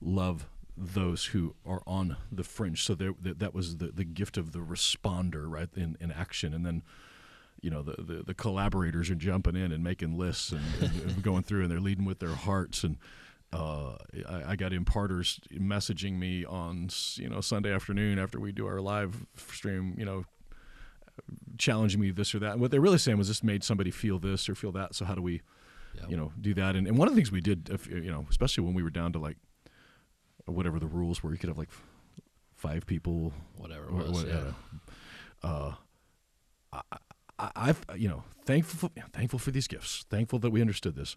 love those who are on the fringe? So there, that, that was the, the gift of the responder, right, in, in action, and then you know the, the, the collaborators are jumping in and making lists and, and, and going through and they're leading with their hearts and uh, I, I got imparters messaging me on you know Sunday afternoon after we do our live stream you know challenging me this or that and what they're really saying was this made somebody feel this or feel that so how do we you know do that and, and one of the things we did if, you know especially when we were down to like whatever the rules were you could have like five people Whatever it was. what- yeah. uh, I, I, I've you know thankful thankful for these gifts. Thankful that we understood this.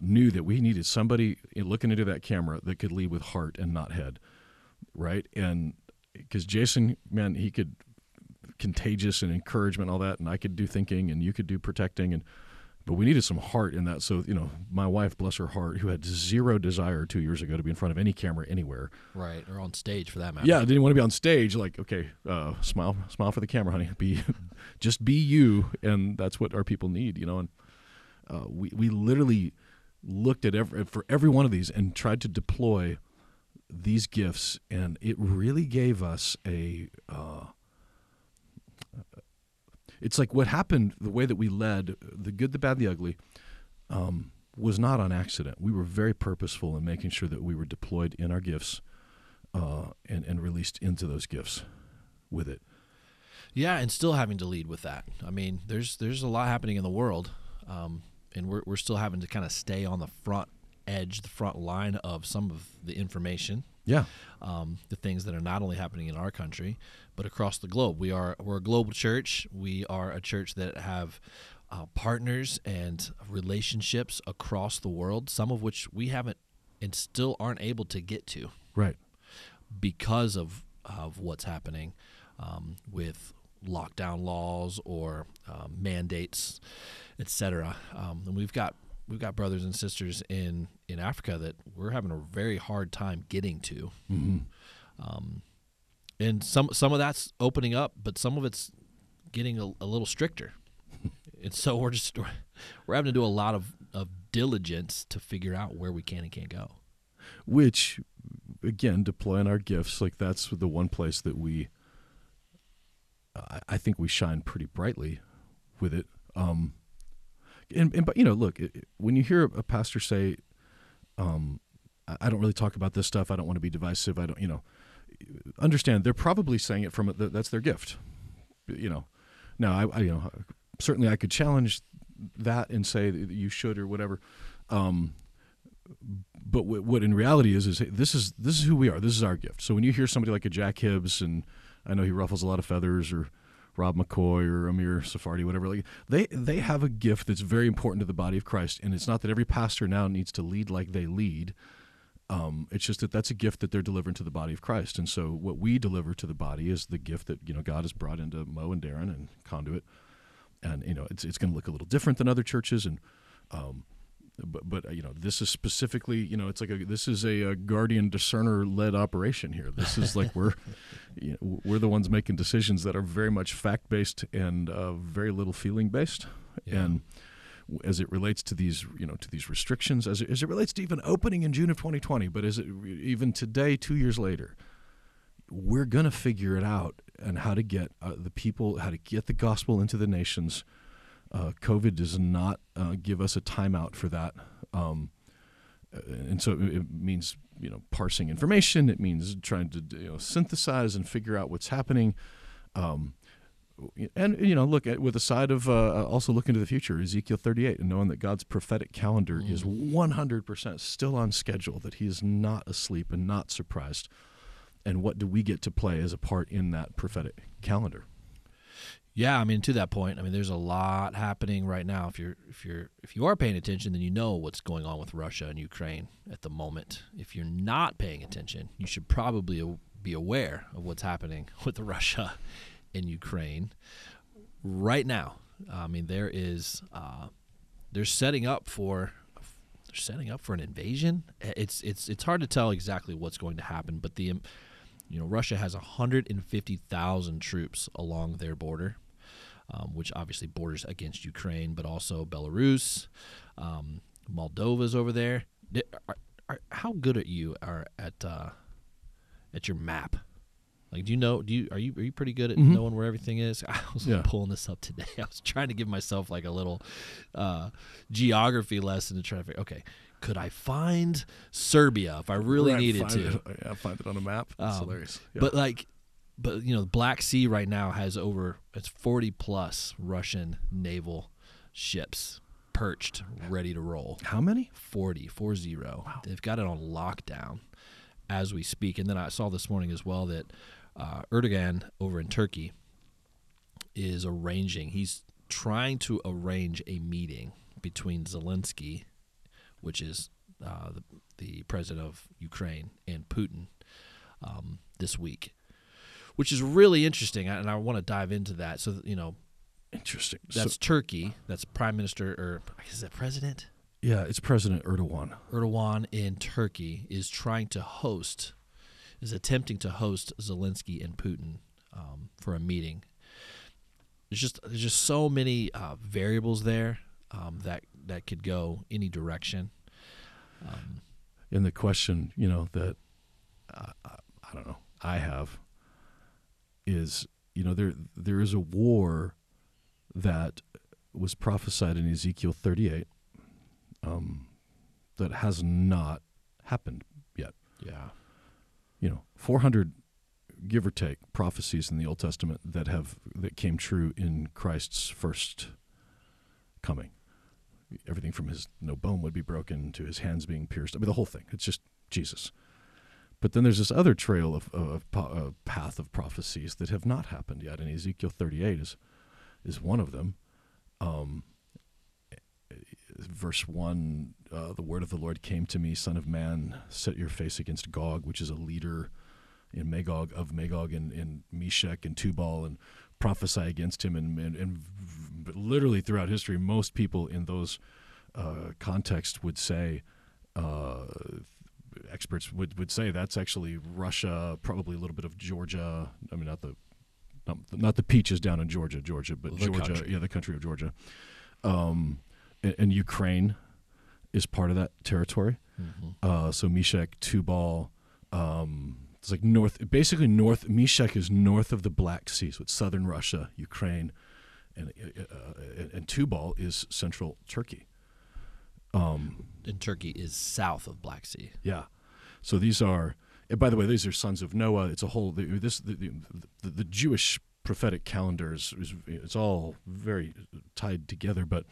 Knew that we needed somebody looking into that camera that could lead with heart and not head, right? And because Jason, man, he could contagious and encouragement, all that, and I could do thinking, and you could do protecting, and but we needed some heart in that. So you know, my wife, bless her heart, who had zero desire two years ago to be in front of any camera anywhere, Right. Or on stage for that matter. yeah, didn't want to be on stage. Like, okay, uh, smile, smile for the camera, honey. Be, just be you, and that's what our people need, you know. And uh, we we literally looked at every for every one of these and tried to deploy these gifts, and it really gave us a. Uh, it's like what happened. The way that we led, the good, the bad, the ugly, um, was not on accident. We were very purposeful in making sure that we were deployed in our gifts uh, and and released into those gifts with it. Yeah, and still having to lead with that. I mean, there's there's a lot happening in the world, um, and we're we're still having to kind of stay on the front edge, the front line of some of the information, Yeah. um, the things that are not only happening in our country but across the globe. We are we're a global church. We are a church that have uh, partners and relationships across the world, some of which we haven't and still aren't able to get to Right. because of of what's happening um, with lockdown laws or um, mandates, etc. Um, and we've got we've got brothers and sisters in in Africa that we're having a very hard time getting to. Um, and some some of that's opening up, but some of it's getting a, a little stricter. and so we're just we're having to do a lot of, of diligence to figure out where we can and can't go. Which, again, deploying our gifts, like that's the one place that we, I, I think we shine pretty brightly with it. Um, and, and but you know, look, it, when you hear a pastor say, um, I, don't really talk about this stuff. I don't want to be divisive. I don't, you know, understand they're probably saying it from that's their gift. You know, now I, I you know certainly I could challenge that and say that you should or whatever. Um, but what, what in reality is is hey, this is this is who we are. This is our gift. So when you hear somebody like a Jack Hibbs, and I know he ruffles a lot of feathers, or Rob McCoy or Amir Tsarfati, whatever, like they they have a gift that's very important to the body of Christ. And it's not that every pastor now needs to lead like they lead. Um, it's just that that's a gift that they're delivering to the body of Christ. And so what we deliver to the body is the gift that you know God has brought into Mo and Darren and Conduit. And you know it's it's going to look a little different than other churches and. Um, but but uh, you know this is specifically you know it's like a this is a, a guardian discerner led operation here this is like we're you know, we're the ones making decisions that are very much fact based and uh, very little feeling based Yeah. and as it relates to these you know to these restrictions as it, as it relates to even opening in June of 2020 but as it even today 2 years later we're going to figure it out and how to get uh, the people how to get the gospel into the nations uh, COVID does not uh, give us a timeout for that, um, and so it means you know parsing information. It means trying to you know synthesize and figure out what's happening, um, and you know look at with a side of uh, also looking to the future, Ezekiel 38, and knowing that God's prophetic calendar is 100 percent still on schedule, that He is not asleep and not surprised. And what do we get to play as a part in that prophetic calendar? Yeah, I mean to that point, I mean there's a lot happening right now. If you're if you're if you are paying attention, then you know what's going on with Russia and Ukraine at the moment. If you're not paying attention, you should probably be aware of what's happening with Russia and Ukraine right now. I mean there is uh, they're setting up for they're setting up for an invasion. It's it's it's hard to tell exactly what's going to happen, but the you know Russia has 150,000 troops along their border, um, which obviously borders against Ukraine, but also Belarus, um, Moldova's over there. Are, are, how good are you are at uh, at your map? Like, do you know? Do you are you are you pretty good at Mhm. knowing where everything is? I was Yeah. pulling this up today. I was trying to give myself like a little uh, geography lesson to try to figure. Okay, could I find Serbia if I really Right, needed to? It, yeah, find it on a map. That's Um, hilarious. Yeah. But like, but you know, the Black Sea right now has over it's forty plus Russian naval ships perched, ready to roll. how many? 40, 40. They've got it on lockdown as we speak. And then I saw this morning as well that uh, Erdogan over in Turkey is arranging. He's trying to arrange a meeting between Zelensky, which is uh, the, the president of Ukraine, and Putin um, this week, which is really interesting. And I want to dive into that. So, that, you know, Interesting. that's so, Turkey. That's Prime Minister, or is that President? yeah, it's President Erdogan. Erdogan in Turkey is trying to host, is attempting to host Zelensky and Putin um, for a meeting. There's just there's just so many uh, variables there um, that that could go any direction. Um, And the question, you know, that uh, I, don't know, I have is, you know, there there is a war that was prophesied in Ezekiel 38 um, that has not happened yet. yeah, You know, 400 give or take prophecies in the Old Testament that have that came true in Christ's first coming. Everything from his no bone would be broken to his hands being pierced. I mean, the whole thing. It's just Jesus. But then there's this other trail of, of, of path of prophecies that have not happened yet, and Ezekiel 38 is is one of them. Um, verse 1 uh, the word of the lord came to me son of man set your face against gog which is a leader in magog of magog and in meshech and tubal and prophesy against him and, and, and literally throughout history most people in those uh, contexts would say uh, experts would, would say that's actually russia probably a little bit of georgia i mean not the not, not the peaches down in georgia georgia but The georgia country. yeah the country of georgia um, and, and Ukraine is part of that territory. Uh, so Meshach, Tubal, um, it's like north, basically north. Meshach is north of the Black Sea, so it's southern Russia, Ukraine, and uh, and Tubal is central Turkey. Um, And Turkey is south of Black Sea. yeah, so these are. And by the way, these are sons of Noah. It's a whole. the- This the the, the, the Jewish prophetic calendar is, is it's all very tied together. But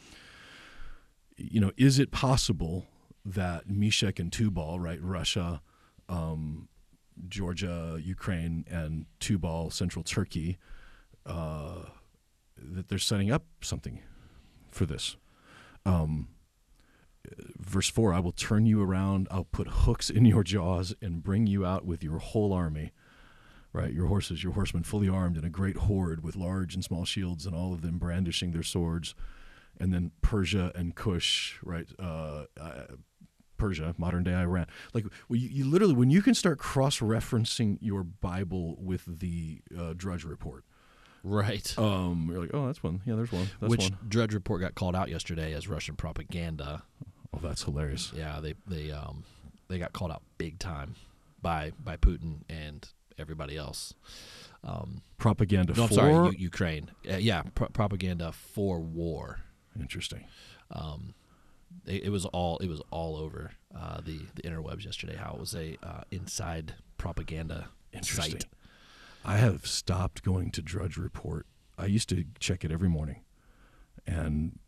you know, is it possible that Meshach and Tubal, right, Russia, um, Georgia, Ukraine, and Tubal, central Turkey, uh, that they're setting up something for this? Um, verse 4 I will turn you around, I'll put hooks in your jaws and bring you out with your whole army. Right, your horses, your horsemen fully armed in a great horde with large and small shields, and all of them brandishing their swords. And then Persia and Cush, right? Uh, Persia, modern day Iran. Like well, you, you literally, when you can start cross referencing your Bible with the uh, Drudge Report, Right. um, you're like, oh, that's one. Yeah, there's one. That's Which one. Drudge Report got called out yesterday as Russian propaganda. Oh, that's hilarious. Yeah, they they um they got called out big time by by Putin and everybody else. Um, Propaganda no, I'm for sorry, U- Ukraine. Uh, yeah, pro- propaganda for war. interesting. Um, it, it was all it was all over uh, the the interwebs yesterday. How it was a uh, inside propaganda site. I have stopped going to Drudge Report. I used to check it every morning, and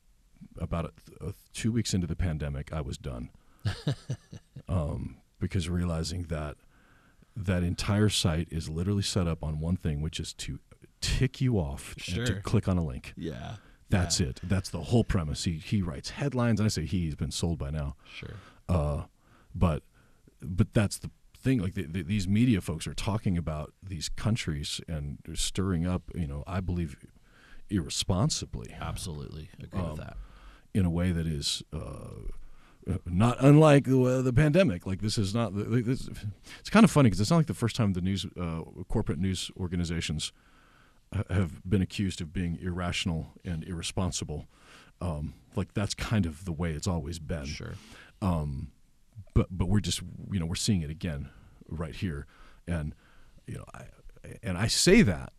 about a, a, two weeks into the pandemic, I was done. um, because realizing that that entire site is literally set up on one thing, which is to tick you off and to click on a link. Yeah, That's it. That's the whole premise. He he writes headlines, I say he, he's been sold by now. sure. Uh, but but that's the thing. Like the, the, these media folks are talking about these countries and stirring up. You know, I believe irresponsibly Absolutely agree Um, with that. in a way that is. Uh, uh, not unlike the, uh, the pandemic. Like this is not. like, This, it's kind of funny because it's not like the first time the news, uh, corporate news organizations, have been accused of being irrational and irresponsible. Um, like that's kind of the way it's always been Sure. um, but but we're just you know we're seeing it again right here, and you know I, and I say that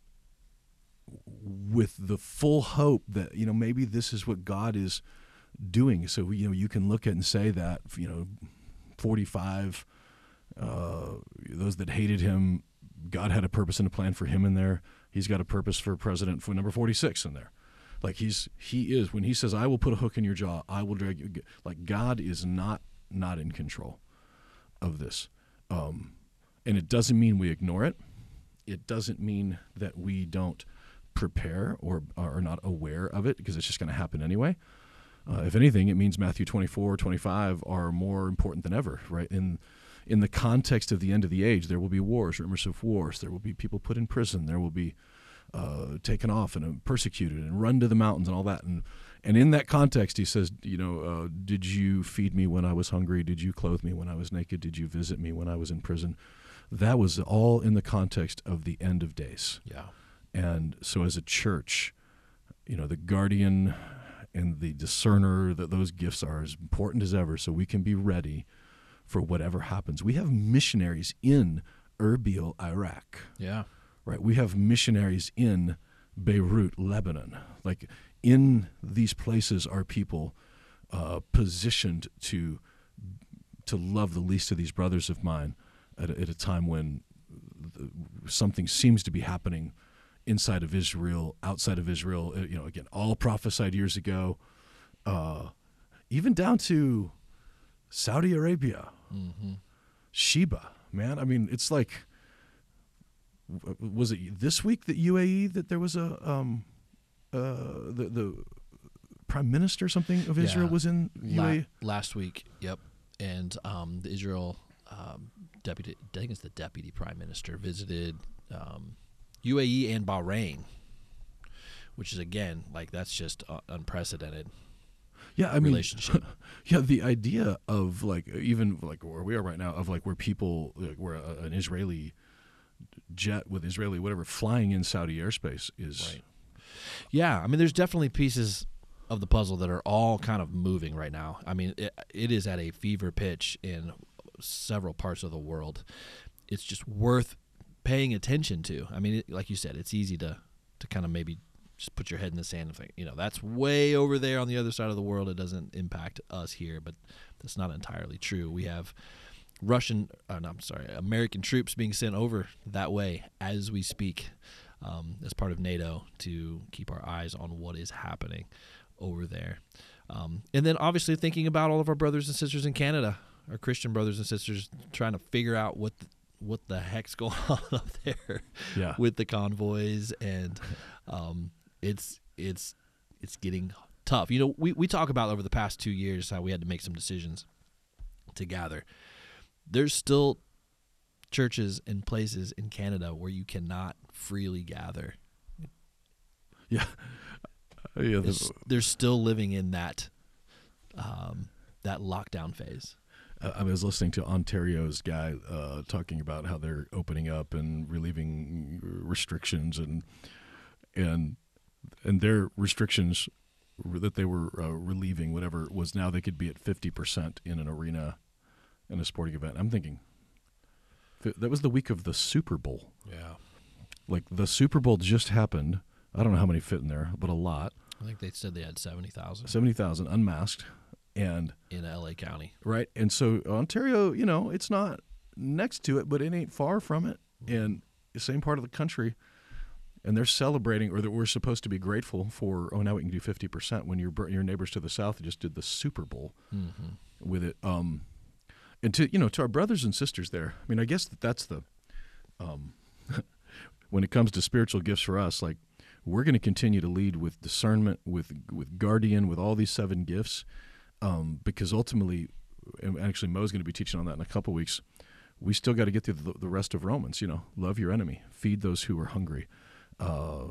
with the full hope that you know maybe this is what God is doing. So you know you can look at and say that you know forty five uh, those that hated him, God had a purpose and a plan for him in there. He's got a purpose for president for number forty six in there. Like he's he is when he says, "I will put a hook in your jaw. I will drag you." Like God is not not in control of this, um, and it doesn't mean we ignore it. It doesn't mean that we don't prepare or are not aware of it because it's just going to happen anyway. Uh, if anything, it means Matthew 24, 25 are more important than ever, right? In in the context of the end of the age, there will be wars, rumors of wars. There will be people put in prison. There will be uh, taken off and uh, persecuted and run to the mountains and all that. And and in that context, he says, you know, uh, did you feed me when I was hungry? Did you clothe me when I was naked? Did you visit me when I was in prison? That was all in the context of the end of days. Yeah. And so, as a church, you know, the guardian and the discerner, that those gifts are as important as ever, so we can be ready for whatever happens. We have missionaries in Erbil, Iraq, Yeah. right? We have missionaries in Beirut, Lebanon. Like in these places are people uh, positioned to to love the least of these brothers of mine at a, at a time when the, something seems to be happening inside of Israel, outside of Israel. Uh, You know, again, all prophesied years ago. Uh, even down to Saudi Arabia, Mm-hmm. Sheba, man. I mean, it's like, was it this week that UAE that there was a um, uh, the the prime minister or something of Israel Yeah. was in La- UAE? last week. Yep, and um, the Israel um, deputy, I think it's the deputy prime minister, visited um, UAE and Bahrain, which is again like that's just uh, unprecedented Yeah, I mean, relationship. yeah, the idea of like even like where we are right now of like where people like where a, an Israeli jet with Israeli whatever flying in Saudi airspace is Right. Yeah, I mean, there's definitely pieces of the puzzle that are all kind of moving right now. I mean, it, it is at a fever pitch in several parts of the world. It's just worth paying attention to. I mean, it, like you said, it's easy to to kind of maybe just put your head in the sand and think, you know, that's way over there on the other side of the world. It doesn't impact us here, but that's not entirely true. We have Russian, uh, no, I'm sorry, American troops being sent over that way as we speak um, as part of NATO to keep our eyes on what is happening over there. Um, and then obviously thinking about all of our brothers and sisters in Canada, our Christian brothers and sisters, trying to figure out what the, what the heck's going on up there yeah with the convoys, and um, it's it's it's getting tough. You know, we we talk about over the past two years how we had to make some decisions to gather. There's still churches and places in Canada where you cannot freely gather. yeah yeah the- It's- they're still living in that um, that lockdown phase. I was listening to Ontario's guy uh, talking about how they're opening up and relieving restrictions and and and their restrictions that they were uh, relieving, whatever was, now they could be at fifty percent in an arena in a sporting event. I'm thinking that was the week of the Super Bowl. Yeah, Like the Super Bowl just happened. I don't know how many fit in there, but a lot. I think they said they had seventy thousand Seventy thousand unmasked, and in L.A. County. right? And so Ontario, you know, it's not next to it, but it ain't far from it, and the same part of the country. And they're celebrating, or that we're supposed to be grateful for. Oh, now we can do fifty percent when your your neighbors to the south just did the Super Bowl Mm-hmm. with it. Um, and to you know, to our brothers and sisters there. I mean, I guess that that's the, um, when it comes to spiritual gifts for us, like we're going to continue to lead with discernment, with with guardian, with all these seven gifts, um, because ultimately, and actually Mo's going to be teaching on that in a couple weeks. We still got to get through the, the rest of Romans. You know, love your enemy, feed those who are hungry. Uh,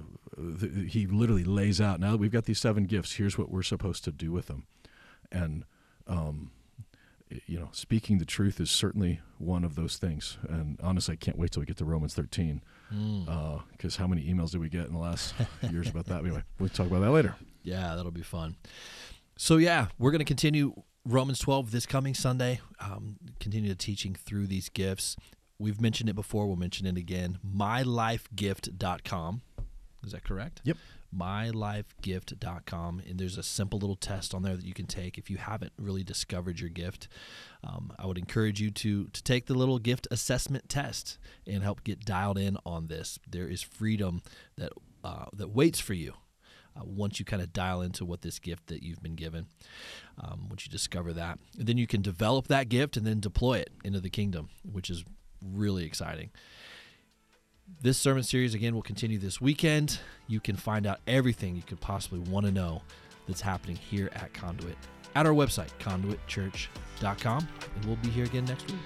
th- he literally lays out now that we've got these seven gifts. Here's what we're supposed to do with them, and um, you know, speaking the truth is certainly one of those things. And honestly, I can't wait till we get to Romans 13 Mm. because how many emails did we get in the last years about that? Anyway, we'll talk about that later. Yeah, that'll be fun. So yeah, we're going to continue Romans 12 this coming Sunday. Um, continue teaching through these gifts. We've mentioned it before. We'll mention it again. MyLifeGift.com. Is that correct? Yep. MyLifeGift.com. And there's a simple little test on there that you can take if you haven't really discovered your gift. Um, I would encourage you to to take the little gift assessment test and help get dialed in on this. There is freedom that uh, that waits for you uh, once you kind of dial into what this gift that you've been given. Um, once you discover that, and then you can develop that gift and then deploy it into the kingdom, which is really exciting. This sermon series again will continue this weekend. You can find out everything you could possibly want to know that's happening here at Conduit at our website, conduitchurch.com. And we'll be here again next week.